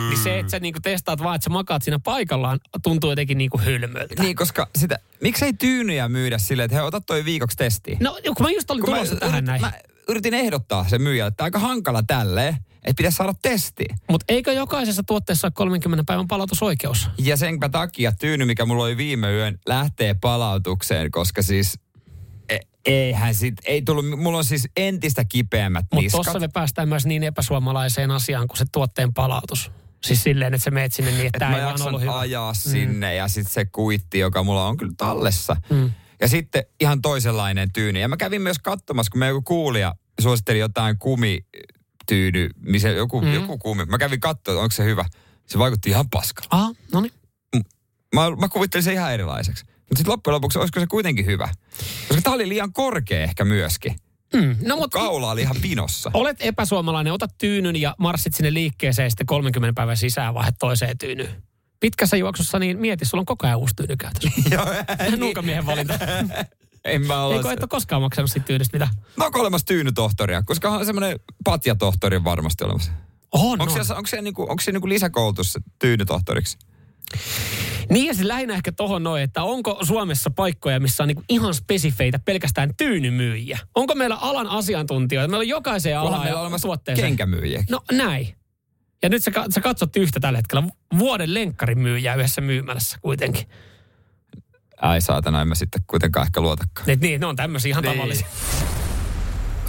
niin se, että sä niinku testaat vaan, että sä makaat siinä paikallaan, tuntuu jotenkin niinku hölmöltä. Niin, koska sitä, miksei tyynyjä myydä silleen, että he ota toi viikoksi testiin? No, kun mä just olin Kun tulossa mä, tähän yrit, näin. mä yritin ehdottaa sen myyjälle, että aika hankala tälleen, että pitäisi saada testiin. Mutta eikö jokaisessa tuotteessa ole 30 päivän palautusoikeus? Ja senpä takia tyyny, mikä mulla oli viime yön, lähtee palautukseen, koska siis e- eihän sit, ei tullut, mulla on siis entistä kipeämmät Mutta tuossa me päästään myös niin epäsuomalaiseen asiaan kuin se tuotteen palautus. Siis silleen, että sä meet sinne niin, että että tämä mä ei vaan ollut hyvä. ajaa sinne ja sitten se kuitti, joka mulla on kyllä tallessa. Mm. Ja sitten ihan toisenlainen tyyny. Ja mä kävin myös katsomassa, kun me joku kuulija suositteli jotain kumityyny, missä joku, Mm. joku kumi. Mä kävin katsoa, onko se hyvä. Se vaikutti ihan paskalta. Ah, no niin. Mä, mä kuvittelin sen ihan erilaiseksi. Mutta sitten loppujen lopuksi, olisiko se kuitenkin hyvä? Koska tää oli liian korkea ehkä myöskin. Mm. No, mutta Kaula oli ihan pinossa. olet epäsuomalainen, ota tyynyn ja marssit sinne liikkeeseen sitten 30 päivän sisään vaihdat toiseen tyynyyn. Pitkässä juoksussa, niin mieti, sulla on koko ajan uusi tyyny käytössä. Joo, Nuukamiehen valinta. En mä ole Eikö et ole koskaan maksanut siitä tyynistä mitä? No onko olemassa tyynytohtoria? Koska on semmoinen patjatohtori on varmasti olemassa. On, Onko on. se, onko se, niinku, onko se niinku lisäkoulutus se tyynytohtoriksi? Niin ja siis lähinnä ehkä tohon noin, että onko Suomessa paikkoja, missä on niinku ihan spesifeitä pelkästään tyynymyyjiä? Onko meillä alan asiantuntijoita? Meillä on jokaiseen Onhan alaan meillä ja olemassa tuotteeseen. kenkämyyjiä. No näin. Ja nyt sä, sä katsot yhtä tällä hetkellä vuoden lenkkarin myyjää yhdessä myymälässä kuitenkin. Ai saatana, en mä sitten kuitenkaan ehkä luotakaan. Et niin, ne on tämmöisiä ihan Niin. tavallisia.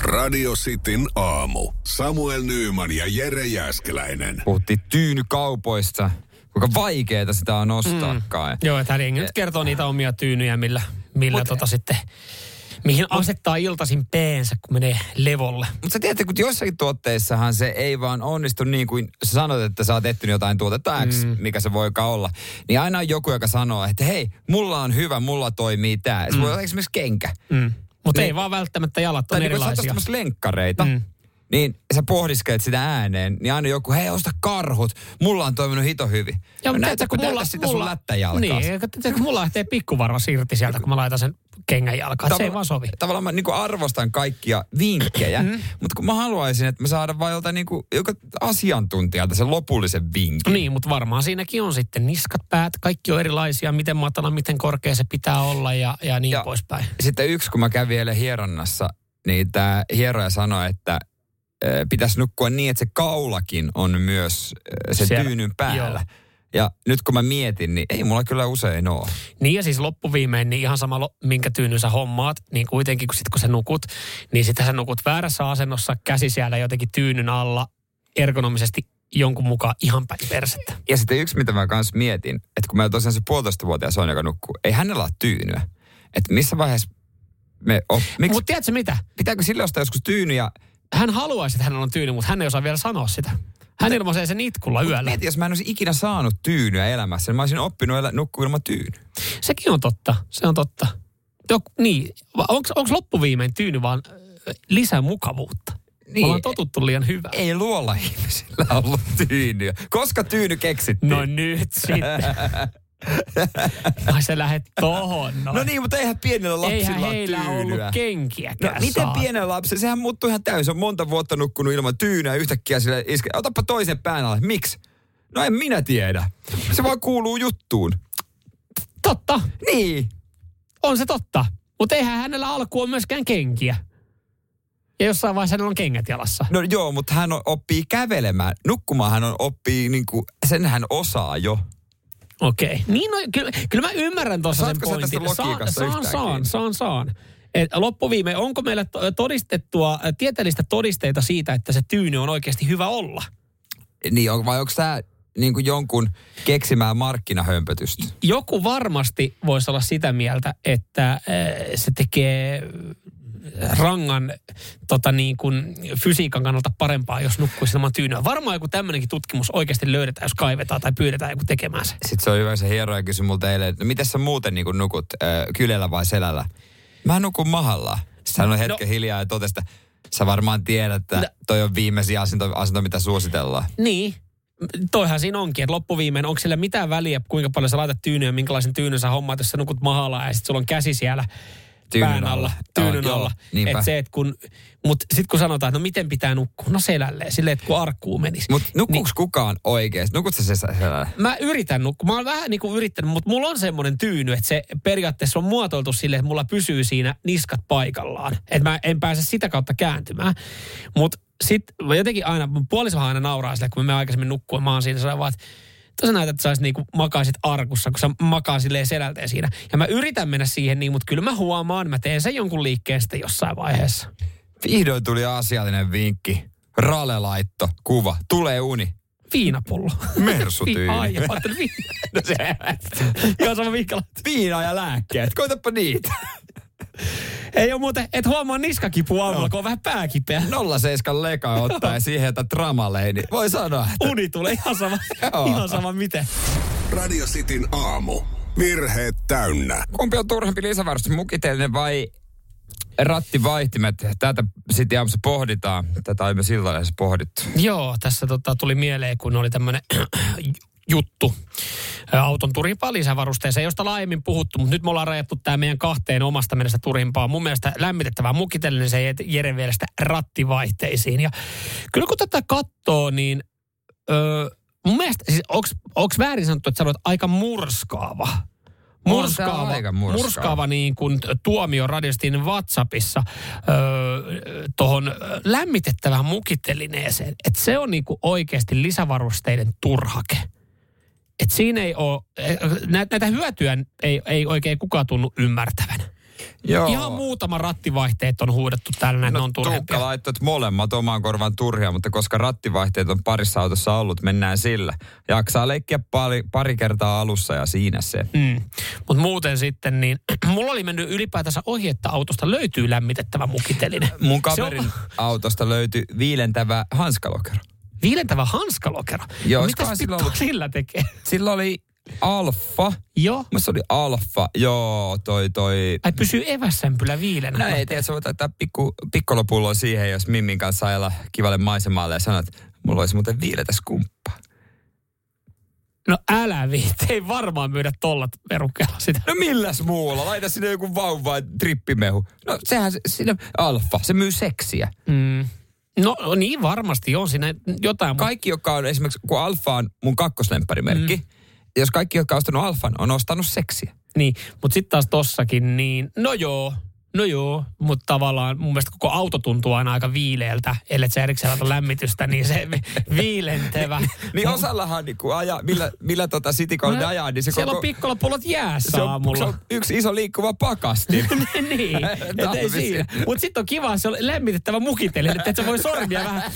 Radio Cityn aamu. Samuel Nyyman ja Jere Jäskeläinen. Puhuttiin tyynykaupoista. Kuinka vaikeeta sitä on ostaakaan. Mm. Joo, että hän nyt kertoo niitä omia tyynyjä, millä, millä tota sitten, mihin asettaa iltaisin peensä, kun menee levolle. Mutta sä tiedät, kun joissakin tuotteissahan se ei vaan onnistu niin kuin sä sanot, että sä oot etsinyt jotain tuotetta X, mm. mikä se voikaan olla. Niin aina on joku, joka sanoo, että hei, mulla on hyvä, mulla toimii tää. Se voi olla esimerkiksi kenkä. Mm. Mutta Niin. ei vaan välttämättä jalat on Tai niin erilaisia. ostamassa lenkkareita, Mm. mm. niin sä pohdiskelet sitä ääneen, niin aina joku, hei osta karhut, mulla on toiminut hito hyvin. Mutta näytä, kun mulla, sitä sun lättäjalkaa. Niin, kun mulla lähtee pikkuvarva irti sieltä, kun mä laitan sen kengän jalkaan. Se ei vaan sovi. Tavallaan mä niin arvostan kaikkia vinkkejä, Mm. mutta kun mä haluaisin, että mä saada vain joltain niin joka asiantuntijalta sen lopullisen vinkin. Niin, mutta varmaan siinäkin on sitten niskat, päät, kaikki on erilaisia, miten matala, miten korkea se pitää olla ja, ja niin Ja- poispäin. Sitten yksi, kun mä kävin eilen hieronnassa, niin tämä hieroja sanoi, että pitäisi nukkua niin, että se kaulakin on myös ö, sen Siellä- tyynyn päällä. joo. Ja nyt kun mä mietin, niin ei mulla kyllä usein ole. Niin ja siis loppuviimein, niin ihan sama lo- minkä tyynyn sä hommaat, niin kuitenkin kun sit kun sä nukut, niin sitä sä nukut väärässä asennossa, käsi siellä jotenkin tyynyn alla, ergonomisesti jonkun mukaan ihan päin persettä. Ja sitten yksi, mitä mä kans mietin, että kun meillä tosiaan se puolitoistavuotias on, joka nukkuu, ei hänellä ole tyynyä. Että missä vaiheessa me... Oh, miksi, Mutta tiedätkö mitä? pitääkö sille ostaa joskus tyyny ja... Hän haluaisi, että hänellä on tyyny, mutta hän ei osaa vielä sanoa sitä. Hän ilmaisee sen itkulla Mut yöllä. Mieti, jos mä en olisi ikinä saanut tyynyä elämässä, niin mä olisin oppinut elä, nukkua ilman tyyny. Sekin on totta, se on totta. Jok, niin, onko loppuviimein tyyny vaan lisää mukavuutta? Niin. Ollaan totuttu liian hyvää. Ei luolla ihmisillä ollut tyynyä. Koska tyyny keksittiin? No nyt sitten. Ai sä lähet tohon. No niin, mutta eihän pienellä lapsilla Eihän heillä tyynyä. ollut No kenkiäkään miten pienellä lapsella? Sehän muuttuu ihan täysin. Se on monta vuotta nukkunut ilman tyynyä ja yhtäkkiä sille iske. Otapa toisen pään alle. Miksi? No en minä tiedä. Se vaan kuuluu juttuun. Totta, Niin. on se totta. Mutta eihän hänellä alkuun ole myöskään kenkiä. Ja jossain vaiheessa hänellä on kengät jalassa. No joo, mutta hän on, oppii kävelemään. Nukkumaan hän on, oppii, niin kuin, sen hän osaa jo. Okei. Okay. Niin no, kyllä, kyllä mä ymmärrän tuossa sen sä tästä pointin. logiikasta saan, saan, saan, saan. Et loppuviimein, onko meillä to- todistettua, tieteellistä todisteita siitä, että se tyyny on oikeasti hyvä olla? Niin, on, vai onko tämä niin kuin jonkun keksimää markkinahömpötystä. Joku varmasti voisi olla sitä mieltä, että se tekee rangan tota niin kuin fysiikan kannalta parempaa, jos nukkuisi ilman tyynyä. Varmaan joku tämmöinenkin tutkimus oikeasti löydetään, jos kaivetaan tai pyydetään joku tekemään se. Sitten se on hyvä se hieroja kysyi multa eilen, että no miten sä muuten niin kuin nukut, äh, kyljellä vai selällä? Mä nukun mahalla. On hetken no. hiljaa ja totesi, sä varmaan tiedät, että No. toi on viimeisin asento, asento mitä suositellaan. Niin. Toihan siinä onkin, että loppuviimein, onko sillä mitään väliä, kuinka paljon sä laitat tyynyä, minkälaisen tyynyn sä hommaat, jos sä nukut mahalla ja sitten sulla on käsi siellä Tyynyn pään alla, tyynyn Joo, alla. niinpä. Et se, et kun, mut sitten kun sanotaan, että no miten pitää nukkua, no selälleen, silleen, että kun arkkuun menisi. Mutta nukuuks kukaan oikeesti? Nukut sä se selällä? Mä yritän nukkua. Mä oon vähän niin kuin yrittänyt, mutta mulla on semmoinen tyyny, että se periaatteessa on muotoiltu silleen, että mulla pysyy siinä niskat paikallaan. Että mä en pääse sitä kautta kääntymään. Mutta sitten jotenkin aina, mun puolisohan aina nauraa sille, kun me aikaisemmin nukkua, mä oon siinä sellainen vaan, että Tuossa näytät, että sä niinku makaisit arkussa, kun sä makaa silleen selälteen siinä. Ja mä yritän mennä siihen niin, mutta kyllä mä huomaan, mä teen sen jonkun liikkeen sitten jossain vaiheessa. Vihdoin tuli asiallinen vinkki. Rale-laitto, kuva, tulee uni. Viinapullo. Mersutyyli. Ai, viina. No se, sama viina ja lääkkeet, koitapa niitä. Ei ole muuten, et huomaa niskakipua aamulla, kun on vähän pääkipeä. 07 leka ottaa ja siihen, että tramaleini. Voi sanoa, että Uni tulee ihan sama, ihan sama miten. Radio Cityn aamu. Virheet täynnä. kumpi on turhempi lisävarustus, mukitellinen vai rattivaihtimet? Tätä sitten aamussa pohditaan. Tätä on myös iltalehdessä pohdittu. Joo, tässä tota, tuli mieleen, kun oli tämmöinen juttu auton turimpaa lisävarusteeseen, josta laajemmin puhuttu, mutta nyt me ollaan rajattu tämä meidän kahteen omasta mielestä turimpaa. Mun mielestä lämmitettävää mukitellinen se Jeren mielestä rattivaihteisiin. Ja kyllä kun tätä katsoo, niin öö, mun mielestä, siis onks väärin sanottu, että sä olet aika murskaava? Murskaava, murskaava. murskaava niin kuin tuomio radiostin WhatsAppissa öö, tuohon lämmitettävään mukitelineeseen. Että se on niin kuin oikeasti lisävarusteiden turhake. Et siinä ei ole, näitä hyötyä ei, ei oikein kukaan tunnu ymmärtävän. Joo. Ihan muutama rattivaihteet on huudettu täällä, näin, no, ne on Tuukka turhempia. laittoi, että molemmat omaan korvan turhia, mutta koska rattivaihteet on parissa autossa ollut, mennään sillä. Jaksaa leikkiä pari, pari kertaa alussa ja siinä se. Mm. Mutta muuten sitten, niin mulla oli mennyt ylipäätänsä ohi, että autosta löytyy lämmitettävä mukiteline. Mun Se on- kaverin autosta löytyi viilentävä hanskalokero. Viilentävä hanskalokero. Joo, No Mitäs sillä ollut- sillä tekee? Sillä oli alfa. Joo. Mun se oli alfa. Joo, toi toi... Ai pysyy evässämpylä viilenä. No ei tiedä, se voi laittaa pikku, pikkolopullo siihen, jos Mimmin kanssa ajella kivalle maisemaalle ja sanoa, että mulla olisi muuten viiletä skumppaa. No älä viitti, ei varmaan myydä tolla verukkeella sitä. No milläs muulla? Laita sinne joku vauva ja trippimehu. No sehän se, siinä alfa, se myy seksiä. Mm. No niin varmasti on siinä jotain. Kaikki, jotka on esimerkiksi, kun alfa on mun kakkoslemparimerkki, mm. jos kaikki, jotka on ostanut alfan, on ostanut seksiä. Niin, mutta sitten taas tossakin, niin no joo, no joo, mutta tavallaan mun mielestä koko auto tuntuu aina aika viileältä, ellei sä erikseen laita lämmitystä, niin se vi- viilentevä. Niin osallahan, niin kun ajaa, millä, millä tota Citycon ajaa, niin se Siellä koko... on pikkolapullot jäässä se on, aamulla. se on yksi iso liikkuva pakastin. niin, et ei Talvisin. siinä. Mutta sitten on kiva, se on lämmitettävä mukitelle, että et sä voi sormia vähän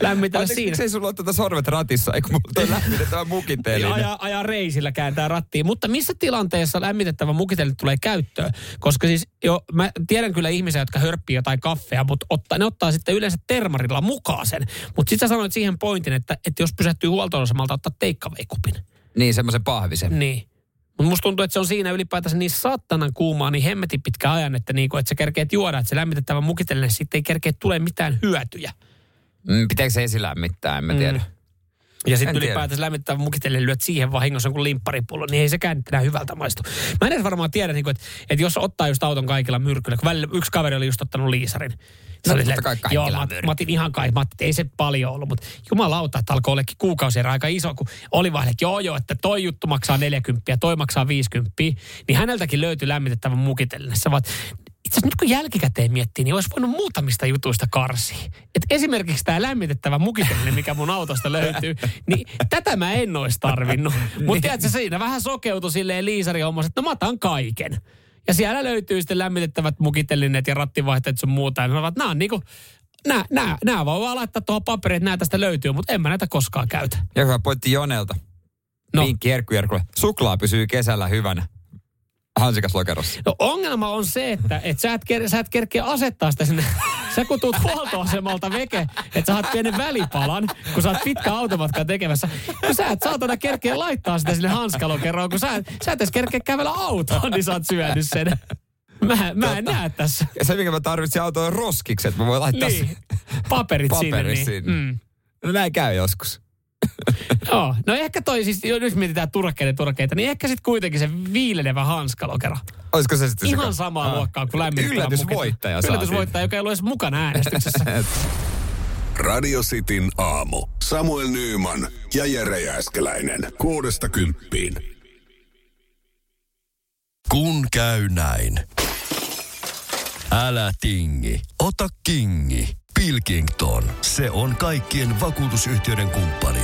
lämmitellä Ai, siinä. Miksei sulla ole tätä sorvet ratissa, eikö mulla toi lämmitettävä mukiteellinen? Ajaa, ajaa reisillä kääntää rattiin. Mutta missä tilanteessa lämmitettävä mukitelle tulee käyttöön? Koska siis jo, mä tiedän kyllä ihmisiä, jotka hörppii jotain kaffea, mutta ottaa, ne ottaa sitten yleensä termarilla mukaan sen. Mutta sitten sä sanoit siihen pointin, että, että jos pysähtyy huoltoasemalta, ottaa teikkaveikupin. Niin, semmoisen pahvisen. Niin. Mutta musta tuntuu, että se on siinä ylipäätänsä niin saattanan kuumaa, niin hemmetin pitkä ajan, että, niinku, että sä kerkeet juoda, että se lämmitettävä mukitellinen sitten ei kerkeä tulee mitään hyötyjä. Mm, pitääkö se esilämmittää, en mä tiedä. Mm. Ja sitten ylipäätänsä lämmittävä mukitelle lyöt siihen vahingossa jonkun limpparipullo, niin ei sekään enää hyvältä maistu. Mä en edes varmaan tiedä, niin kuin, että, että jos ottaa just auton kaikilla myrkyllä, kun välillä yksi kaveri oli just ottanut liisarin. Se No, oli totta silleen, kai kaikilla joo, mä, mä, otin ihan kai, mä otin, ei se paljon ollut, mutta jumalauta, että alkoi ollekin kuukausi aika iso, kun oli vaan, että joo joo, että toi juttu maksaa 40 ja toi maksaa 50, niin häneltäkin löytyi lämmitettävä mukitellinen. Sä vaat, itse asiassa nyt kun jälkikäteen miettii, niin olisi voinut muutamista jutuista karsia. Et esimerkiksi tämä lämmitettävä mukitellinen, mikä mun autosta löytyy, niin tätä mä en olisi tarvinnut. Mutta tiedätkö, siinä vähän sokeutui silleen liisari hommassa, että no mä otan kaiken. Ja siellä löytyy sitten lämmitettävät mukitellineet ja rattivaihteet sun muuta. Ja ne ovat, nämä on niinku, nää, nää, nää voi vaan laittaa tuohon paperiin, että nää tästä löytyy, mutta en mä näitä koskaan käytä. Ja hyvä pointti Jonelta. No. Vinkki Erkku. Suklaa pysyy kesällä hyvänä. Hansikaslokerossa. No ongelma on se, että et sä, et, ker- sä et kerkeä asettaa sitä sinne. Sä kun tuut huoltoasemalta veke, että sä saat pienen välipalan, kun sä oot pitkä automatka tekemässä. No sä et saatana kerkeä laittaa sitä sinne hanskalokeroon, kun sä, et- sä et edes kerkeä kävellä autoon, niin sä oot syönyt sen. Mä, mä en näe tässä. Ja se, mikä mä tarvitsin autoon on roskikset. Mä voin laittaa Niin, niin. paperit, sinne. paperit Niin. sinne. Mm. No näin käy joskus. Joo, no ehkä toi siis, jo nyt mietitään turkkeiden turkkeita, niin ehkä sitten kuitenkin se viilenevä hanskalokero. Olisiko se sitten Ihan se... samaa Ah. luokkaa kuin lämmittävä Yllätysvoittaja saa Yllätysvoittaja, joka ei ollut edes mukana äänestyksessä. Radio Cityn aamu. Samuel Nyyman ja Jere Jääskeläinen. Kuudesta kymppiin. Kun käy näin. Älä tingi, ota kingi. Pilkington, se on kaikkien vakuutusyhtiöiden kumppani.